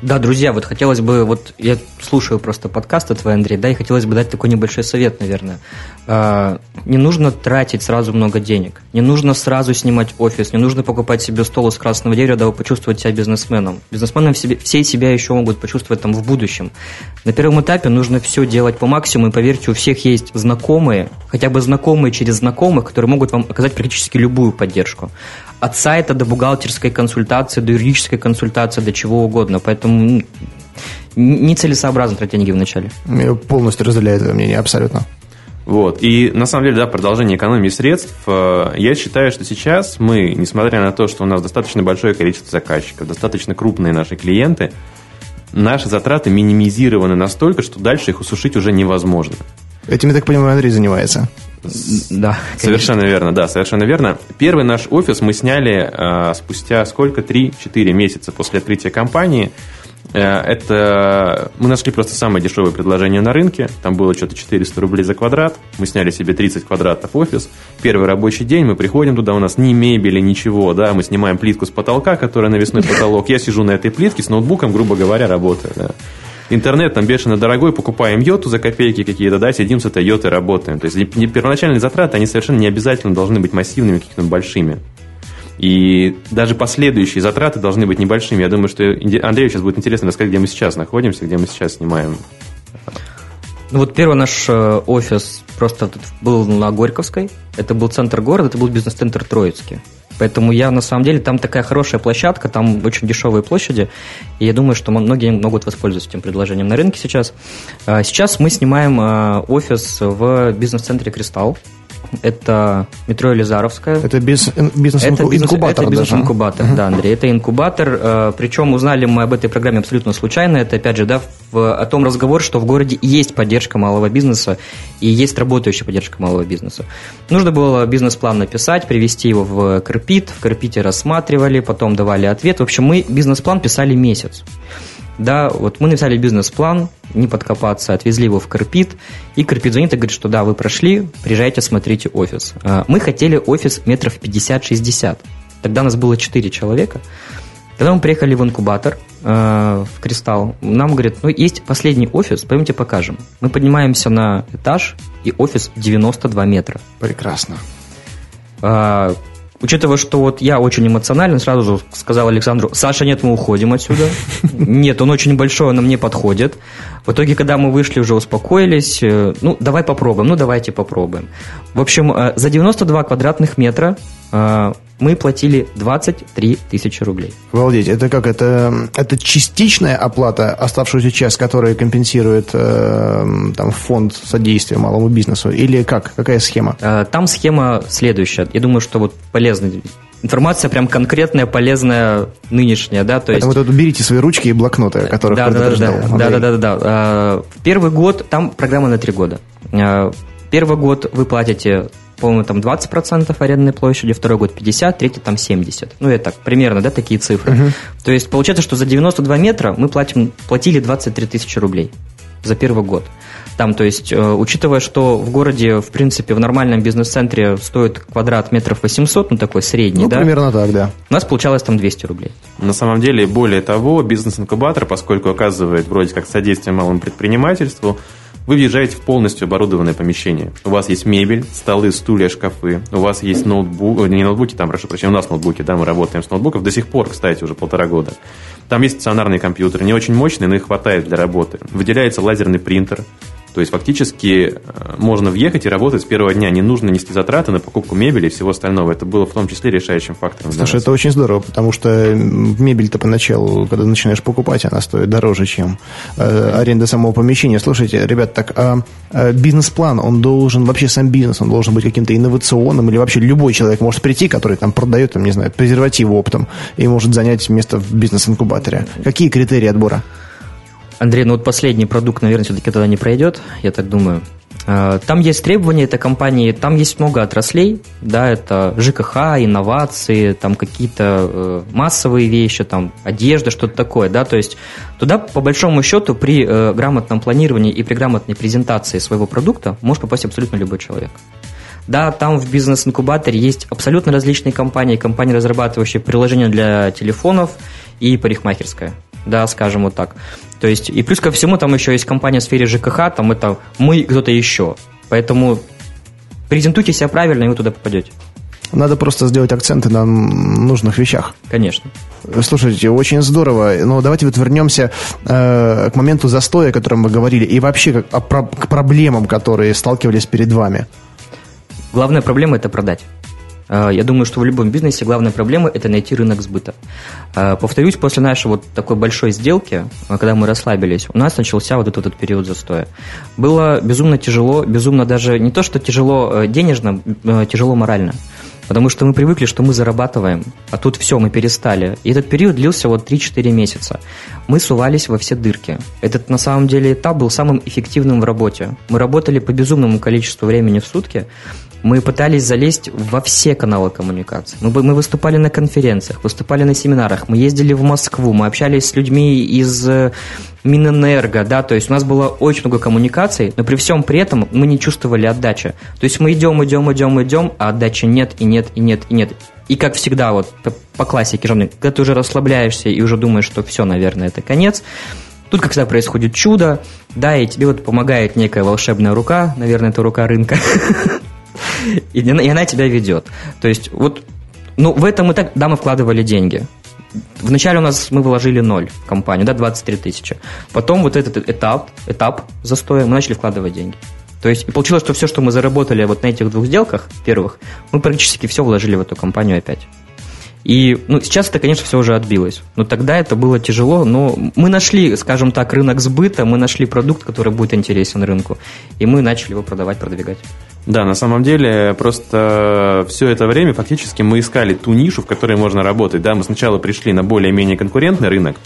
Да, друзья, вот хотелось бы, вот я слушаю просто подкасты твои, Андрей, да, и хотелось бы дать такой небольшой совет, наверное. А, Не нужно тратить сразу много денег, не нужно сразу снимать офис, не нужно покупать себе стол из красного дерева, дабы почувствовать себя бизнесменом. В себе, все себя еще могут почувствовать там в будущем. На первом этапе нужно все делать по максимуму, и поверьте, у всех есть знакомые, хотя бы знакомые через знакомых, которые могут вам оказать практически любую поддержку. От сайта до бухгалтерской консультации, до юридической консультации, до чего угодно. Поэтому нецелесообразно тратить деньги вначале. Я полностью разделяю это мнение, абсолютно. Вот. И на самом деле, да, продолжение экономии средств, э, я считаю, что сейчас мы, несмотря на то, что у нас достаточно большое количество заказчиков, достаточно крупные наши клиенты, наши затраты минимизированы настолько, что дальше их усушить уже невозможно. Этим, я так понимаю, Андрей занимается. Да, Совершенно верно, да, совершенно верно. Первый наш офис мы сняли э, спустя сколько? 3-4 месяца после открытия компании. Э, это мы нашли просто самое дешевое предложение на рынке. Там было что-то 400 рублей за квадрат. Мы сняли себе 30 квадратов офис. Первый рабочий день мы приходим туда, у нас ни мебели, ничего, да, мы снимаем плитку с потолка, которая навесной потолок. Я сижу на этой плитке с ноутбуком, грубо говоря, работаю. Интернет там бешено дорогой, покупаем йоту за копейки какие-то, да, сидим с этой йотой работаем. То есть первоначальные затраты, они совершенно не обязательно должны быть массивными, какими-то большими. И даже последующие затраты должны быть небольшими. Я думаю, что Андрею сейчас будет интересно рассказать, где мы сейчас находимся, где мы сейчас снимаем. Ну вот первый наш э, офис просто был на Горьковской. Это был центр города, это был бизнес-центр Троицкий. Поэтому я на самом деле, там такая хорошая площадка, там очень дешевые площади, и я думаю, что многие могут воспользоваться этим предложением на рынке сейчас. А сейчас мы снимаем э, офис в бизнес-центре «Кристалл», это метро Елизаровская. Это бизнес-инкубатор. Это бизнес-инкубатор, да, Андрей. Это инкубатор. Э, Причем узнали мы об этой программе абсолютно случайно. Это, опять же, да, в, о том разговор, что в городе есть поддержка малого бизнеса и есть работающая поддержка малого бизнеса. Нужно было бизнес-план написать, привести его в Карпит. В Карпите рассматривали, потом давали ответ. В общем, мы бизнес-план писали месяц. Да, вот мы написали бизнес-план, не подкопаться, отвезли его в Карпит, и Карпит звонит и говорит, что да, вы прошли, приезжайте, смотрите офис. А, мы хотели офис метров 50-60. Тогда нас было 4 человека. Когда мы приехали в инкубатор, э, в Кристалл, нам говорят, ну, есть последний офис, пойдемте покажем. Мы поднимаемся на этаж, и офис 92 метра. Прекрасно. А, Учитывая, что вот я очень эмоционален, сразу же сказал Александру, Саша, нет, мы уходим отсюда. Нет, он очень большой, он мне подходит. В итоге, когда мы вышли, уже успокоились. Э, ну, давай попробуем, ну, давайте попробуем. В общем, э, за 92 квадратных метра мы платили 23 тысячи рублей. Обалдеть, это как? Это, это частичная оплата, оставшуюся часть, которая компенсирует э, там, фонд содействия малому бизнесу? Или как? Какая схема? Э, там схема следующая. Я думаю, что вот полезно информация прям конкретная, полезная, нынешняя, да, то Поэтому есть... вот берите свои ручки и блокноты, о которых да, да, да, да, да, да, да, да. Первый год, там программа на три года. Э, первый год вы платите по-моему, там 20% арендной площади, второй год 50, третий там 70. Ну, это так, примерно, да, такие цифры. Угу. То есть, получается, что за 92 метра мы платим, платили 23 тысячи рублей за первый год. Там, то есть, э, учитывая, что в городе, в принципе, в нормальном бизнес-центре стоит квадрат метров 800, ну, такой средний, ну, да? примерно так, да. У нас получалось там 200 рублей. На самом деле, более того, бизнес-инкубатор, поскольку оказывает вроде как содействие малому предпринимательству, вы въезжаете в полностью оборудованное помещение. У вас есть мебель, столы, стулья, шкафы. У вас есть ноутбук, не ноутбуки, там, прошу прощения, у нас ноутбуки, да, мы работаем с ноутбуков до сих пор, кстати, уже полтора года. Там есть стационарный компьютер, не очень мощный, но их хватает для работы. Выделяется лазерный принтер, то есть фактически э, можно въехать и работать с первого дня. Не нужно нести затраты на покупку мебели и всего остального. Это было в том числе решающим фактором. Слушай, это очень здорово, потому что мебель-то поначалу, когда начинаешь покупать, она стоит дороже, чем э, аренда самого помещения. Слушайте, ребят, так а, а бизнес-план, он должен, вообще сам бизнес, он должен быть каким-то инновационным, или вообще любой человек может прийти, который там продает, там, не знаю, презервативы оптом, и может занять место в бизнес-инкубаторе. Какие критерии отбора? Андрей, ну вот последний продукт, наверное, все-таки тогда не пройдет, я так думаю. А, там есть требования этой компании, там есть много отраслей, да, это ЖКХ, инновации, там какие-то э, массовые вещи, там одежда, что-то такое, да, то есть туда, по большому счету, при э, грамотном планировании и при грамотной презентации своего продукта может попасть абсолютно любой человек. Да, там в бизнес-инкубаторе есть абсолютно различные компании, компании, разрабатывающие приложения для телефонов и парикмахерская, да, скажем вот так. То есть, и плюс ко всему, там еще есть компания в сфере ЖКХ, там это мы кто-то еще. Поэтому презентуйте себя правильно, и вы туда попадете. Надо просто сделать акценты на нужных вещах. Конечно. Слушайте, очень здорово. Но давайте вот вернемся э, к моменту застоя, о котором мы говорили, и вообще как, о, к проблемам, которые сталкивались перед вами. Главная проблема – это продать. Э, я думаю, что в любом бизнесе главная проблема – это найти рынок сбыта. Э, повторюсь, после нашей вот такой большой сделки, когда мы расслабились, у нас начался вот этот, этот период застоя. Было безумно тяжело, безумно даже не то, что тяжело денежно, тяжело морально. Потому что мы привыкли, что мы зарабатываем, а тут все, мы перестали. И этот период длился вот 3-4 месяца. Мы сувались во все дырки. Этот на самом деле этап был самым эффективным в работе. Мы работали по безумному количеству времени в сутки, мы пытались залезть во все каналы коммуникации. Мы, мы выступали на конференциях, выступали на семинарах, мы ездили в Москву, мы общались с людьми из э, Минэнерго, да, то есть у нас было очень много коммуникаций, но при всем при этом мы не чувствовали отдачи. То есть мы идем, идем, идем, идем, а отдачи нет, и нет, и нет, и нет. И как всегда, вот по классике жанра, когда ты уже расслабляешься и уже думаешь, что все, наверное, это конец, Тут, как всегда, происходит чудо, да, и тебе вот помогает некая волшебная рука, наверное, это рука рынка, и она тебя ведет. То есть вот, ну, в этом мы так, да, мы вкладывали деньги. Вначале у нас мы вложили ноль в компанию, да, 23 тысячи. Потом вот этот этап, этап застоя, мы начали вкладывать деньги. То есть получилось, что все, что мы заработали вот на этих двух сделках первых, мы практически все вложили в эту компанию опять. И ну, сейчас это, конечно, все уже отбилось. Но тогда это было тяжело, но мы нашли, скажем так, рынок сбыта, мы нашли продукт, который будет интересен рынку, и мы начали его продавать, продвигать. Да, на самом деле, просто все это время фактически мы искали ту нишу, в которой можно работать. Да, мы сначала пришли на более-менее конкурентный рынок,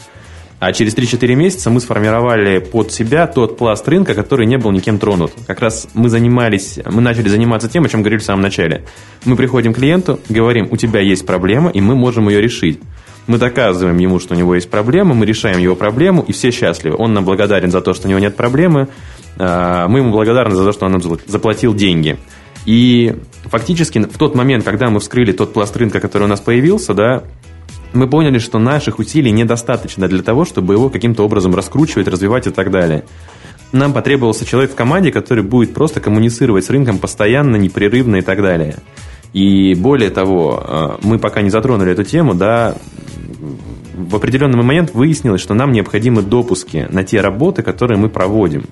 а через 3-4 месяца мы сформировали под себя тот пласт рынка, который не был никем тронут. Как раз мы занимались, мы начали заниматься тем, о чем говорили в самом начале. Мы приходим к клиенту, говорим, у тебя есть проблема, и мы можем ее решить. Мы доказываем ему, что у него есть проблема, мы решаем его проблему, и все счастливы. Он нам благодарен за то, что у него нет проблемы, мы ему благодарны за то, что он нам заплатил деньги. И фактически в тот момент, когда мы вскрыли тот пласт рынка, который у нас появился, да, мы поняли, что наших усилий недостаточно для того, чтобы его каким-то образом раскручивать, развивать и так далее. Нам потребовался человек в команде, который будет просто коммуницировать с рынком постоянно, непрерывно и так далее. И более того, э, мы пока не затронули эту тему, да, в определенный момент выяснилось, что нам необходимы допуски на те работы, которые мы проводим.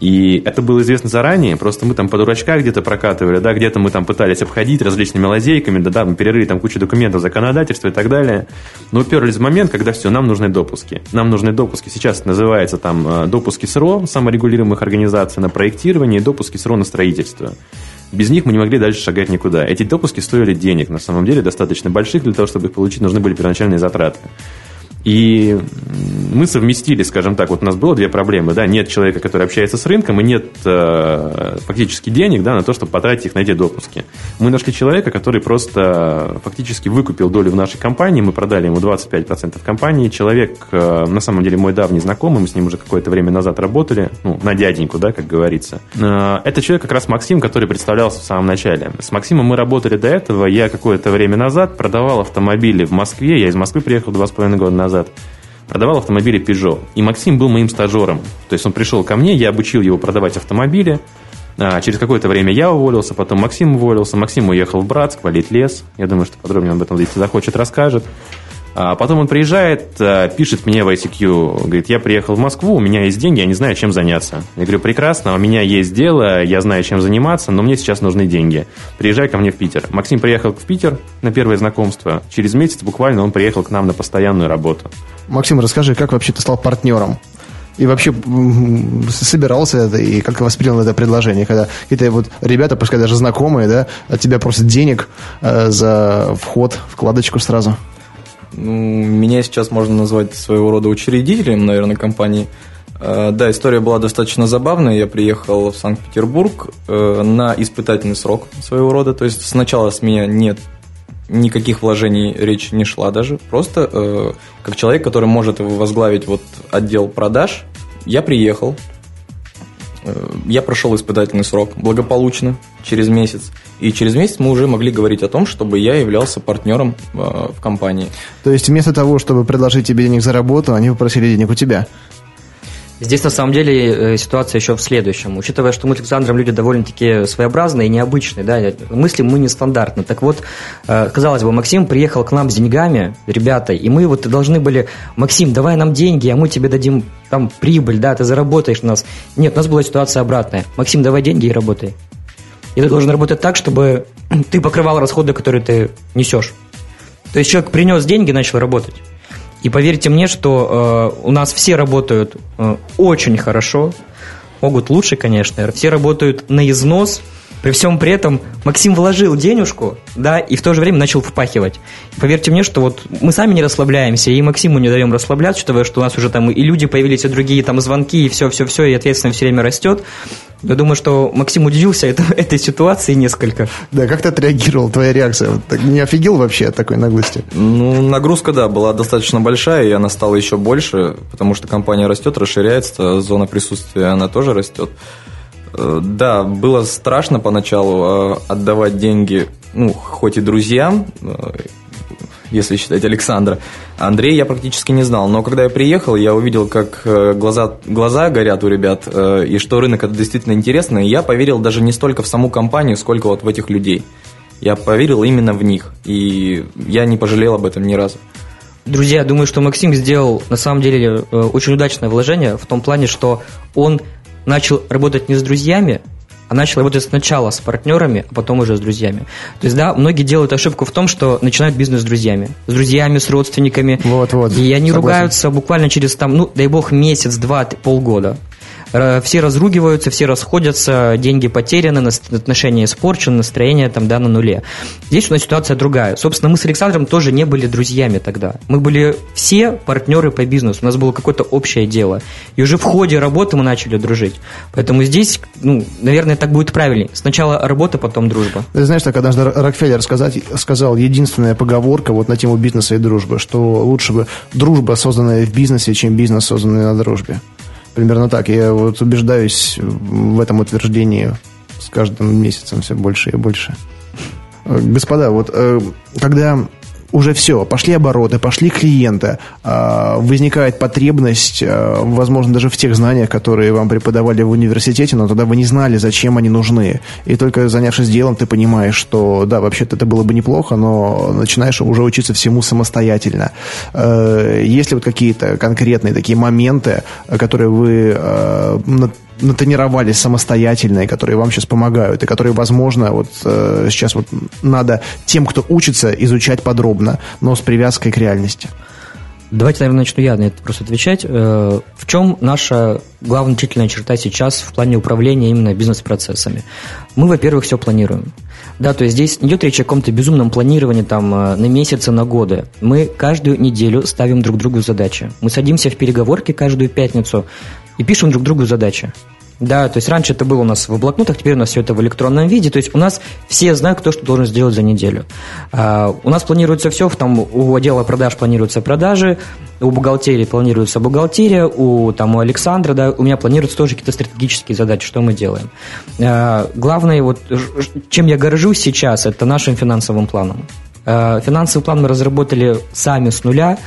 И это было известно заранее, просто мы там по дурачках где-то прокатывали, да, где-то мы там пытались обходить различными лазейками, да, да, мы перерыли там кучу документов, законодательства и так далее. Но уперлись в момент, когда все, нам нужны допуски. Нам нужны допуски. Сейчас называется там э, допуски СРО, саморегулируемых организаций на проектирование и допуски СРО на строительство. Без них мы не могли дальше шагать никуда. Эти допуски стоили денег, на самом деле, достаточно больших для того, чтобы их получить, нужны были первоначальные затраты. И мы совместили, скажем так, вот у нас было две проблемы, да, нет человека, который общается с рынком, и нет э, фактически денег, да, на то, чтобы потратить их на эти допуски. Мы нашли человека, который просто фактически выкупил долю в нашей компании, мы продали ему 25% компании. Человек, э, на самом деле, мой давний знакомый, мы с ним уже какое-то время назад работали, ну, на дяденьку, да, как говорится. Э, это человек как раз Максим, который представлялся в самом начале. С Максимом мы работали до этого, я какое-то время назад продавал автомобили в Москве, я из Москвы приехал два с половиной года назад, назад, продавал автомобили Peugeot. И Максим был моим стажером. То есть он пришел ко мне, я обучил его продавать автомобили. А через какое-то время я уволился, потом Максим уволился. Максим уехал в Братск, валить лес. Я думаю, что подробнее об этом, если захочет, расскажет. А потом он приезжает, а, пишет мне в ICQ, говорит, я приехал в Москву, у меня есть деньги, я не знаю, чем заняться. Я говорю, прекрасно, у меня есть дело, я знаю, чем заниматься, но мне сейчас нужны деньги. Приезжай ко мне в Питер. Максим приехал в Питер на первое знакомство. Через месяц буквально он приехал к нам на постоянную работу. Максим, расскажи, как вообще ты стал партнером? И вообще собирался это, и как воспринял это предложение, когда какие-то вот ребята, пускай даже знакомые, да, от тебя просят денег э, за вход, вкладочку сразу? Ну, меня сейчас можно назвать своего рода учредителем, наверное, компании. Э, да, история была достаточно забавная. Я приехал в Санкт-Петербург э, на испытательный срок своего рода. То есть сначала с меня нет никаких вложений речь не шла даже. Просто э, как человек, который может возглавить вот отдел продаж, я приехал, я прошел испытательный срок благополучно через месяц. И через месяц мы уже могли говорить о том, чтобы я являлся партнером э, в компании. То есть вместо того, чтобы предложить тебе денег за работу, они попросили денег у тебя? Здесь на самом деле э, ситуация еще в следующем. Учитывая, что мы с Александром люди довольно-таки своеобразные и необычные, да, мыслим мы нестандартно. Так вот, э, казалось бы, Максим приехал к нам с деньгами, ребята, и мы вот должны были, Максим, давай нам деньги, а мы тебе дадим там прибыль, да, ты заработаешь у нас. Нет, у нас была ситуация обратная. Максим, давай деньги и работай. И ты должен работать так, чтобы ты покрывал расходы, которые ты несешь. То есть человек принес деньги, начал работать. И поверьте мне, что э, у нас все работают э, очень хорошо, могут лучше, конечно, все работают на износ, при всем при этом Максим вложил денежку, да, и в то же время начал впахивать. Поверьте мне, что вот мы сами не расслабляемся, и Максиму не даем расслабляться, учитывая, что у нас уже там и люди появились, и другие там звонки, и все-все-все, и ответственность все время растет. Я думаю, что Максим удивился это, этой ситуации несколько. Да, как ты отреагировал, твоя реакция? Ты не офигел вообще от такой наглости? Ну, нагрузка, да, была достаточно большая, и она стала еще больше, потому что компания растет, расширяется, зона присутствия, она тоже растет. Э, да, было страшно поначалу э, отдавать деньги, ну, хоть и друзьям, э, если считать Александра. Андрей я практически не знал, но когда я приехал, я увидел, как глаза, глаза горят у ребят, и что рынок это действительно интересно, и я поверил даже не столько в саму компанию, сколько вот в этих людей. Я поверил именно в них, и я не пожалел об этом ни разу. Друзья, думаю, что Максим сделал на самом деле очень удачное вложение в том плане, что он начал работать не с друзьями, а начал работать сначала с партнерами, а потом уже с друзьями. То есть, да, многие делают ошибку в том, что начинают бизнес с друзьями. С друзьями, с родственниками. Вот, вот. И они Согласен. ругаются буквально через там, ну, дай бог, месяц, два, полгода все разругиваются, все расходятся, деньги потеряны, отношения испорчены, настроение там, да, на нуле. Здесь у нас ситуация другая. Собственно, мы с Александром тоже не были друзьями тогда. Мы были все партнеры по бизнесу, у нас было какое-то общее дело. И уже в ходе работы мы начали дружить. Поэтому здесь, ну, наверное, так будет правильнее. Сначала работа, потом дружба. Ты знаешь, так однажды Рокфеллер сказать, сказал единственная поговорка вот на тему бизнеса и дружбы, что лучше бы дружба, созданная в бизнесе, чем бизнес, созданный на дружбе. Примерно так. Я вот убеждаюсь в этом утверждении с каждым месяцем все больше и больше. Господа, вот э, когда уже все, пошли обороты, пошли клиенты, а, возникает потребность, а, возможно, даже в тех знаниях, которые вам преподавали в университете, но тогда вы не знали, зачем они нужны. И только занявшись делом, ты понимаешь, что да, вообще-то это было бы неплохо, но начинаешь уже учиться всему самостоятельно. Э, есть ли вот какие-то конкретные такие моменты, которые вы э, натренировались самостоятельно, и которые вам сейчас помогают, и которые, возможно, вот э, сейчас вот надо тем, кто учится, изучать подробно, но с привязкой к реальности? Давайте, наверное, начну я на это просто отвечать. Э, в чем наша главная отличительная черта сейчас в плане управления именно бизнес-процессами? Мы, во-первых, все планируем. Да, то есть здесь идет речь о каком-то безумном планировании там э, на месяцы, на годы. Мы каждую неделю ставим друг другу задачи. Мы садимся в переговорки каждую пятницу, и пишем друг другу задачи. Да, то есть раньше это было у нас в блокнотах, теперь у нас все это в электронном виде. То есть у нас все знают, кто что должен сделать за неделю. А, у нас планируется все, там у отдела продаж планируются продажи, у бухгалтерии планируется бухгалтерия, у, там, у Александра, да, у меня планируются тоже какие-то стратегические задачи, что мы делаем. А, главное, вот, чем я горжусь сейчас, это нашим финансовым планом. А, финансовый план мы разработали сами с нуля.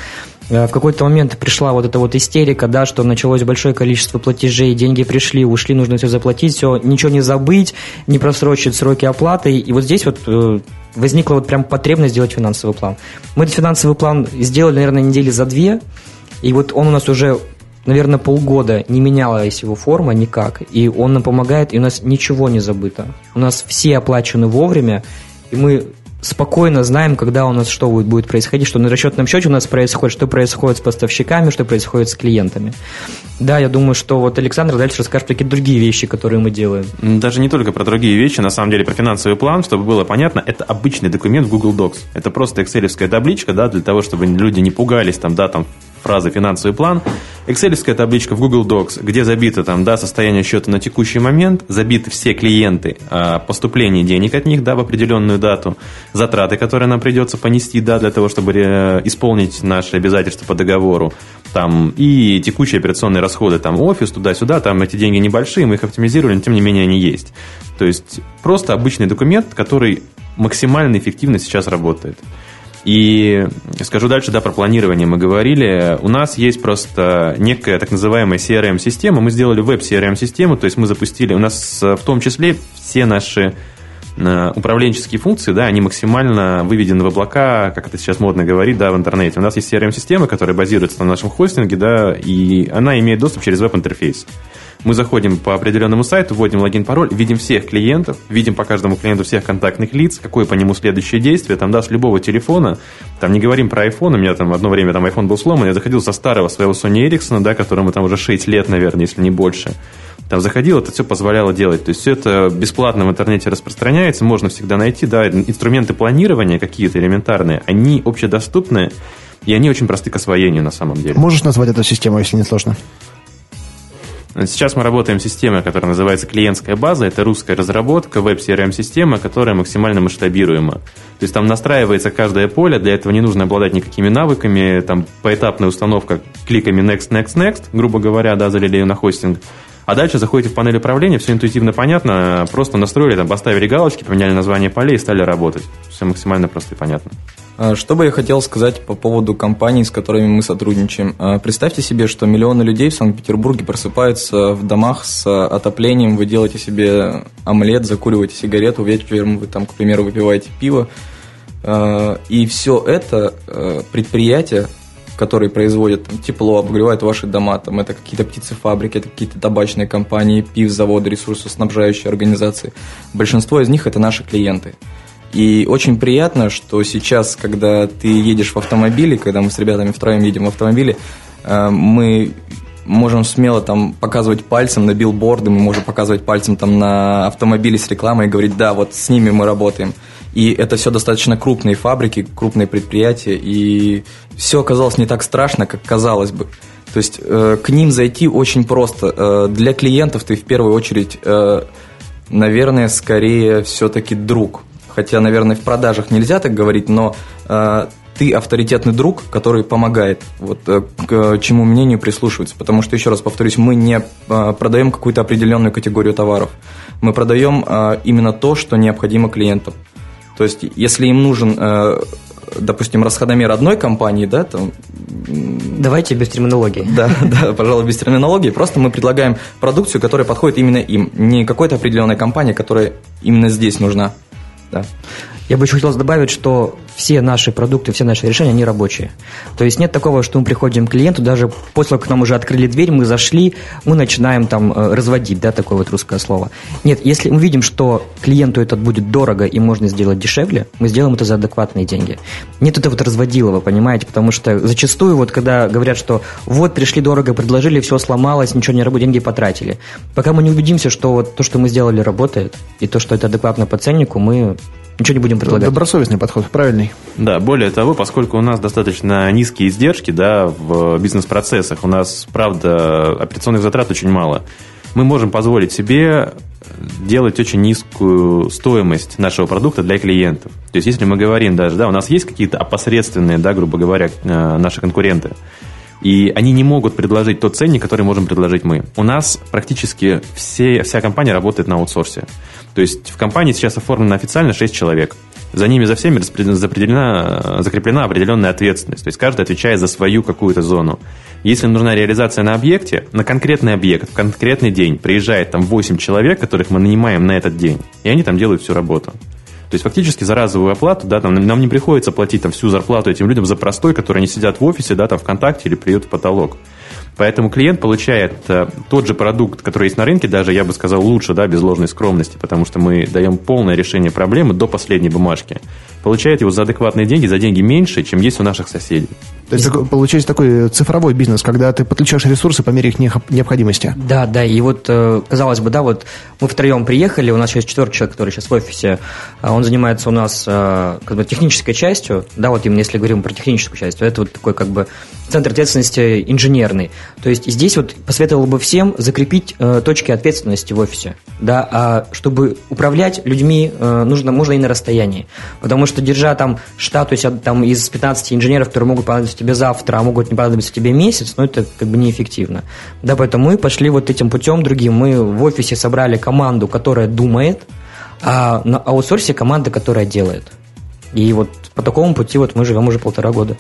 Э, в какой-то момент пришла вот эта вот истерика, да, что началось большое количество платежей, деньги пришли, ушли, нужно все заплатить, все, ничего не забыть, не просрочить сроки оплаты. И вот здесь вот э, возникла вот прям потребность сделать финансовый план. Мы этот финансовый план сделали, наверное, недели за две, и вот он у нас уже наверное, полгода не менялась его форма никак, и он нам помогает, и у нас ничего не забыто. У нас все оплачены вовремя, и мы спокойно знаем, когда у нас что будет, происходить, что на расчетном счете у нас происходит, что происходит с поставщиками, что происходит с клиентами. Да, я думаю, что вот Александр дальше расскажет про какие-то другие вещи, которые мы делаем. Даже не только про другие вещи, на самом деле про финансовый план, чтобы было понятно, это обычный документ в Google Docs. Это просто экселевская табличка, да, для того, чтобы люди не пугались там, да, там фразы «финансовый план», Excelская табличка в Google Docs, где забито там, да, состояние счета на текущий момент, забиты все клиенты, а, поступление денег от них, да, в определенную дату, затраты, которые нам придется понести, да, для того, чтобы исполнить наши обязательства по договору, там, и текущие операционные расходы, там, офис, туда-сюда, там эти деньги небольшие, мы их оптимизировали, но тем не менее они есть. То есть просто обычный документ, который максимально эффективно сейчас работает. И скажу дальше, да, про планирование мы говорили. У нас есть просто некая так называемая CRM-система. Мы сделали веб-CRM-систему, то есть мы запустили, у нас в том числе все наши э, управленческие функции, да, они максимально выведены в облака, как это сейчас модно говорить, да, в интернете. У нас есть CRM-система, которая базируется на нашем хостинге, да, и она имеет доступ через веб-интерфейс. Мы заходим по определенному сайту, вводим логин, пароль, видим всех клиентов, видим по каждому клиенту всех контактных лиц, какое по нему следующее действие, там, да, с любого телефона, там не говорим про iPhone, у меня там одно время там iPhone был сломан, я заходил со старого своего Sony Ericsson, да, которому там уже 6 лет, наверное, если не больше. Там заходил, это все позволяло делать. То есть все это бесплатно в интернете распространяется, можно всегда найти, да, инструменты планирования какие-то элементарные, они общедоступны, и они очень просты к освоению на самом деле. Можешь назвать эту систему, если не сложно? Сейчас мы работаем с системой, которая называется клиентская база. Это русская разработка, веб-CRM-система, которая максимально масштабируема. То есть там настраивается каждое поле, для этого не нужно обладать никакими навыками, там поэтапная установка кликами next, next, next, грубо говоря, да, залили ее на хостинг. А дальше заходите в панель управления, все интуитивно понятно, просто настроили, там, поставили галочки, поменяли название полей и стали работать. Все максимально просто и понятно. А, что бы я хотел сказать по поводу компаний, с которыми мы сотрудничаем. А, представьте себе, что миллионы людей в Санкт-Петербурге просыпаются в домах с отоплением, вы делаете себе омлет, закуриваете сигарету, вечером вы там, к примеру, выпиваете пиво. А, и все это предприятия, которые производят тепло, обогревают ваши дома, там, это какие-то птицефабрики, это какие-то табачные компании, пив, заводы, ресурсоснабжающие организации. Большинство из них это наши клиенты. И очень приятно, что сейчас, когда ты едешь в автомобиле, когда мы с ребятами втроем едем в автомобиле, э, мы можем смело там показывать пальцем на билборды, мы можем показывать пальцем там на автомобили с рекламой и говорить, да, вот с ними мы работаем. И это все достаточно крупные фабрики, крупные предприятия, и все оказалось не так страшно, как казалось бы. То есть э, к ним зайти очень просто. Э, для клиентов ты в первую очередь, э, наверное, скорее все-таки друг хотя, наверное, в продажах нельзя так говорить, но э, ты авторитетный друг, который помогает, вот э, к чему мнению прислушиваться. Потому что, еще раз повторюсь, мы не э, продаем какую-то определенную категорию товаров. Мы продаем э, именно то, что необходимо клиентам. То есть, если им нужен, э, допустим, расходомер одной компании, да, там... Давайте без терминологии. Да, да, пожалуй, без терминологии. Просто мы предлагаем продукцию, которая подходит именно им. Не какой-то определенной компании, которая именно здесь нужна. Да. Я бы еще хотел добавить, что все наши продукты, все наши решения, они рабочие. То есть нет такого, что мы приходим к клиенту, даже после того, как нам уже открыли дверь, мы зашли, мы начинаем там э, разводить, да, такое вот русское слово. Нет, если мы видим, что клиенту это будет дорого и можно сделать дешевле, мы сделаем это за адекватные деньги. Нет этого вот разводилова, понимаете, потому что зачастую вот когда говорят, что вот пришли дорого, предложили, все сломалось, ничего не работает, деньги потратили. Пока мы не убедимся, что вот то, что мы сделали, работает, и то, что это адекватно по ценнику, мы ничего не будем предлагать. Добросовестный подход, правильный. Да, более того, поскольку у нас достаточно низкие издержки да, в бизнес-процессах, у нас, правда, операционных затрат очень мало, мы можем позволить себе делать очень низкую стоимость нашего продукта для клиентов. То есть, если мы говорим даже, да, у нас есть какие-то опосредственные, да, грубо говоря, э, наши конкуренты, и они не могут предложить тот ценник, который можем предложить мы. У нас практически все, вся компания работает на аутсорсе. То есть в компании сейчас оформлено официально 6 человек. За ними, за всеми закреплена, закреплена определенная ответственность. То есть каждый отвечает за свою какую-то зону. Если нужна реализация на объекте, на конкретный объект, в конкретный день приезжает там 8 человек, которых мы нанимаем на этот день, и они там делают всю работу. То есть фактически за разовую оплату, да, там, нам не приходится платить там, всю зарплату этим людям за простой, которые не сидят в офисе, да, там ВКонтакте или приют в потолок. Поэтому клиент получает э, тот же продукт, который есть на рынке, даже, я бы сказал, лучше, да, без ложной скромности, потому что мы даем полное решение проблемы до последней бумажки. Получает его за адекватные деньги, за деньги меньше, чем есть у наших соседей. То есть получается такой цифровой бизнес, когда ты подключаешь ресурсы по мере их необходимости. Да, да, и вот, э, казалось бы, да, вот мы втроем приехали, у нас есть четвертый человек, который сейчас в офисе, а он занимается у нас э, как бы технической частью, да, вот именно если говорим про техническую часть, то это вот такой как бы центр ответственности инженерный. То есть здесь вот посоветовал бы всем закрепить э, точки ответственности в офисе, да, а чтобы управлять людьми нужно, можно и на расстоянии, потому что держа там штат, то есть там из 15 инженеров, которые могут понадобиться тебе завтра, а могут не понадобиться тебе месяц, но это как бы неэффективно. Да, поэтому мы пошли вот этим путем другим. Мы в офисе собрали команду, которая думает, а на аутсорсе команда, которая делает. И вот по такому пути вот мы живем уже полтора года.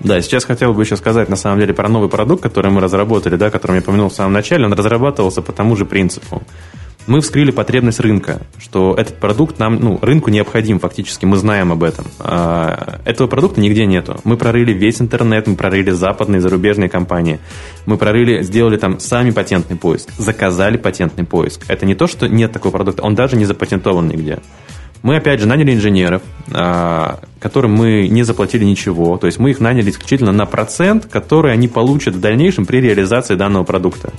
Да, сейчас хотел бы еще сказать, на самом деле, про новый продукт, который мы разработали, да, который я упомянул в самом начале. Он разрабатывался по тому же принципу. Мы вскрыли потребность рынка, что этот продукт нам, ну, рынку необходим фактически, мы знаем об этом. А, этого продукта нигде нету. Мы прорыли весь интернет, мы прорыли западные, зарубежные компании. Мы прорыли, сделали там сами патентный поиск, заказали патентный поиск. Это не то, что нет такого продукта, он даже не запатентован нигде. Мы, опять же, наняли инженеров, а, которым мы не заплатили ничего. То есть мы их наняли исключительно на процент, который они получат в дальнейшем при реализации данного продукта.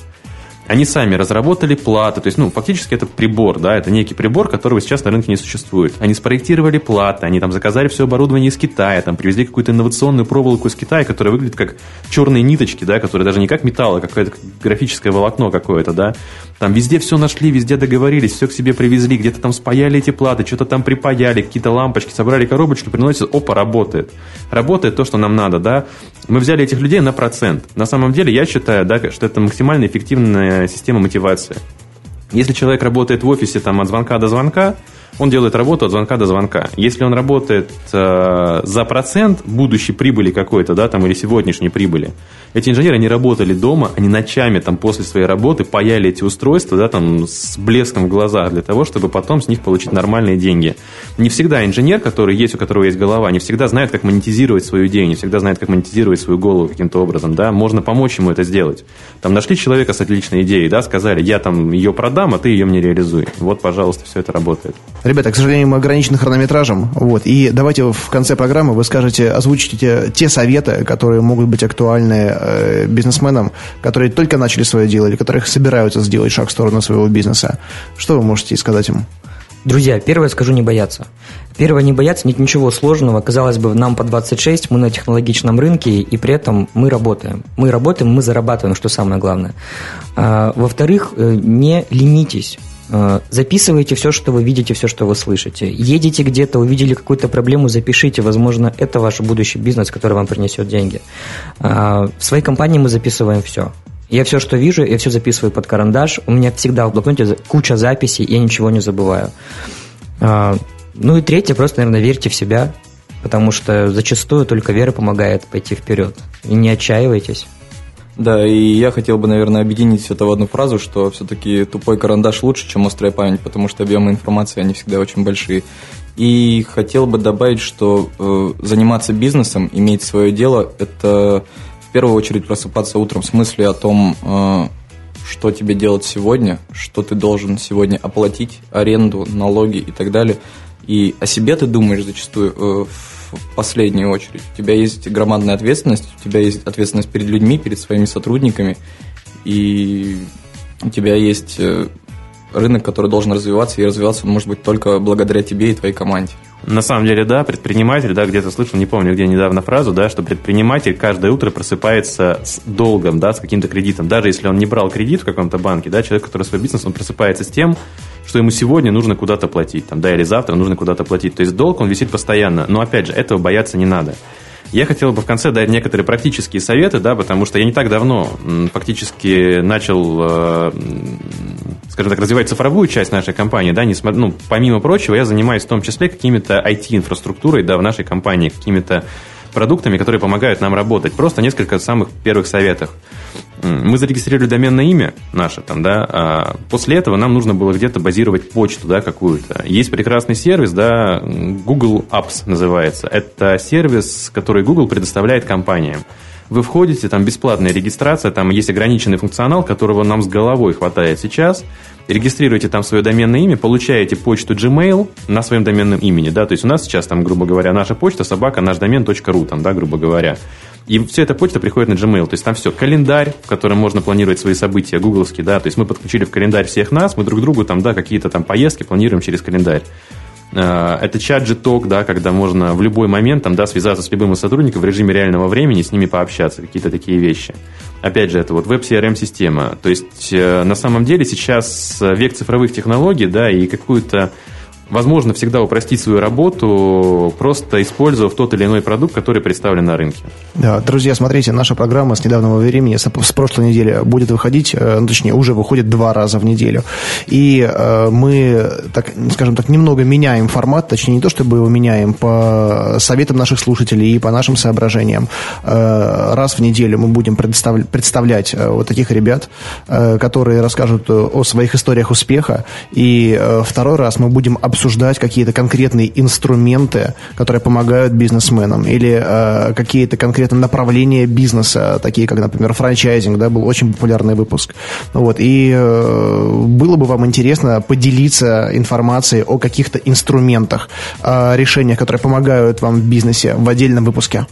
Они сами разработали платы, то есть, ну, фактически это прибор, да, это некий прибор, которого сейчас на рынке не существует. Они спроектировали платы, они там заказали все оборудование из Китая, там привезли какую-то инновационную проволоку из Китая, которая выглядит как черные ниточки, да, которые даже не как металл, а какое-то графическое волокно какое-то, да. Там везде все нашли, везде договорились, все к себе привезли, где-то там спаяли эти платы, что-то там припаяли, какие-то лампочки, собрали коробочку, приносят, опа, работает. Работает то, что нам надо, да. Мы взяли этих людей на процент. На самом деле, я считаю, да, что это максимально эффективная система мотивации. Если человек работает в офисе там, от звонка до звонка, он делает работу от звонка до звонка. Если он работает э, за процент будущей прибыли какой-то, да, там, или сегодняшней прибыли, эти инженеры, они работали дома, они ночами там после своей работы паяли эти устройства, да, там, с блеском в глазах для того, чтобы потом с них получить нормальные деньги. Не всегда инженер, который есть, у которого есть голова, не всегда знает, как монетизировать свою идею, не всегда знает, как монетизировать свою голову каким-то образом, да, можно помочь ему это сделать. Там нашли человека с отличной идеей, да, сказали, я там ее продам, а ты ее мне реализуй. Вот, пожалуйста, все это работает. Ребята, к сожалению, мы ограничены хронометражем. Вот, и давайте в конце программы вы скажете, озвучите те, те советы, которые могут быть актуальны э, бизнесменам, которые только начали свое дело или которых собираются сделать шаг в сторону своего бизнеса. Что вы можете сказать им? Друзья, первое скажу не бояться. Первое не бояться, нет ничего сложного. Казалось бы, нам по 26, мы на технологичном рынке, и при этом мы работаем. Мы работаем, мы зарабатываем, что самое главное. А, во-вторых, э, не ленитесь. Э, записывайте все, что вы видите, все, что вы слышите. Едете где-то, увидели какую-то проблему, запишите. Возможно, это ваш будущий бизнес, который вам принесет деньги. Э, в своей компании мы записываем все. Я все, что вижу, я все записываю под карандаш. У меня всегда в блокноте куча записей, я ничего не забываю. Э, ну и третье, просто, наверное, верьте в себя, потому что зачастую только вера помогает пойти вперед. И не отчаивайтесь. Да, и я хотел бы, наверное, объединить все это в одну фразу, что все-таки тупой карандаш лучше, чем острая память, потому что объемы информации, они всегда очень большие. И хотел бы добавить, что э, заниматься бизнесом, иметь свое дело, это в первую очередь просыпаться утром с мыслью о том, э, что тебе делать сегодня, что ты должен сегодня оплатить, аренду, налоги и так далее. И о себе ты думаешь зачастую э, в последнюю очередь. У тебя есть громадная ответственность, у тебя есть ответственность перед людьми, перед своими сотрудниками, и у тебя есть э, рынок, который должен развиваться, и развиваться он может быть только благодаря тебе и твоей команде. На самом деле, да, предприниматель, да, где-то слышал, не помню, где недавно фразу, да, что предприниматель каждое утро просыпается с долгом, да, с каким-то кредитом. Даже если он не брал кредит в каком-то банке, да, человек, который свой бизнес, он просыпается с тем, что ему сегодня нужно куда-то платить, там, да, или завтра нужно куда-то платить. То есть долг, он висит постоянно. Но, опять же, этого бояться не надо. Я хотел бы в конце дать некоторые практические советы, да, потому что я не так давно фактически начал, э, скажем так, развивать цифровую часть нашей компании, да, несмотря, ну, помимо прочего, я занимаюсь в том числе какими-то IT-инфраструктурой, да, в нашей компании, какими-то продуктами, которые помогают нам работать. Просто несколько самых первых советов. Мы зарегистрировали доменное имя наше там, да, а после этого нам нужно было где-то базировать почту, да, какую-то. Есть прекрасный сервис, да, Google Apps называется. Это сервис, который Google предоставляет компаниям. Вы входите, там бесплатная регистрация, там есть ограниченный функционал, которого нам с головой хватает сейчас. Регистрируете там свое доменное имя, получаете почту Gmail на своем доменном имени, да, то есть у нас сейчас там, грубо говоря, наша почта собака наш домен.ру, там, да, грубо говоря. И вся эта почта приходит на Gmail. То есть там все, календарь, в котором можно планировать свои события, гугловский, да, то есть мы подключили в календарь всех нас, мы друг другу там, да, какие-то там поездки планируем через календарь. А, это чат G-Talk, да, когда можно в любой момент там, да, связаться с любым из сотрудников в режиме реального времени, с ними пообщаться, какие-то такие вещи. Опять же, это вот веб-CRM-система. То есть, э, на самом деле, сейчас век цифровых технологий, да, и какую-то возможно всегда упростить свою работу, просто использовав тот или иной продукт, который представлен на рынке. Да, друзья, смотрите, наша программа с недавнего времени, с, прошлой недели будет выходить, э, ну, точнее, уже выходит два раза в неделю. И э, мы, так, скажем так, немного меняем формат, точнее, не то, чтобы его меняем по советам наших слушателей и по нашим соображениям. Э, раз в неделю мы будем представлять, представлять э, вот таких ребят, э, которые расскажут о своих историях успеха. И э, второй раз мы будем обсуждать какие-то конкретные инструменты, которые помогают бизнесменам, или э, какие-то конкретные направления бизнеса, такие как, например, франчайзинг, да, был очень популярный выпуск. Вот, и э, было бы вам интересно поделиться информацией о каких-то инструментах, о решениях, которые помогают вам в бизнесе в отдельном выпуске.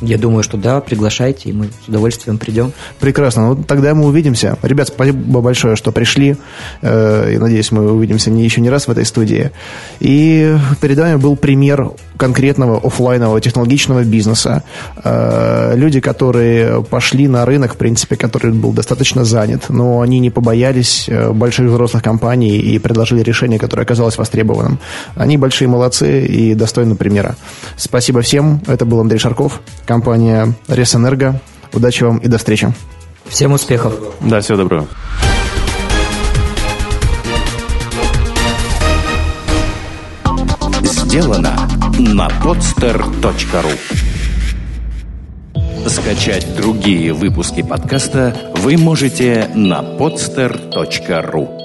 Я думаю, что да, приглашайте, и мы с удовольствием придем. Прекрасно. Ну, тогда мы увидимся. Ребят, спасибо большое, что пришли. Э, я надеюсь, мы увидимся не еще не раз в этой студии. И перед вами был пример конкретного офлайнового технологичного бизнеса. Э, люди, которые пошли на рынок, в принципе, который был достаточно занят, но они не побоялись э, больших взрослых компаний и предложили решение, которое оказалось востребованным. Они большие молодцы и достойны примера. Спасибо всем. Это был Андрей Шарков компания Ресэнерго. Удачи вам и до встречи. Всем успехов. Да, всего доброго. Сделано на podster.ru Скачать другие выпуски подкаста вы можете на podster.ru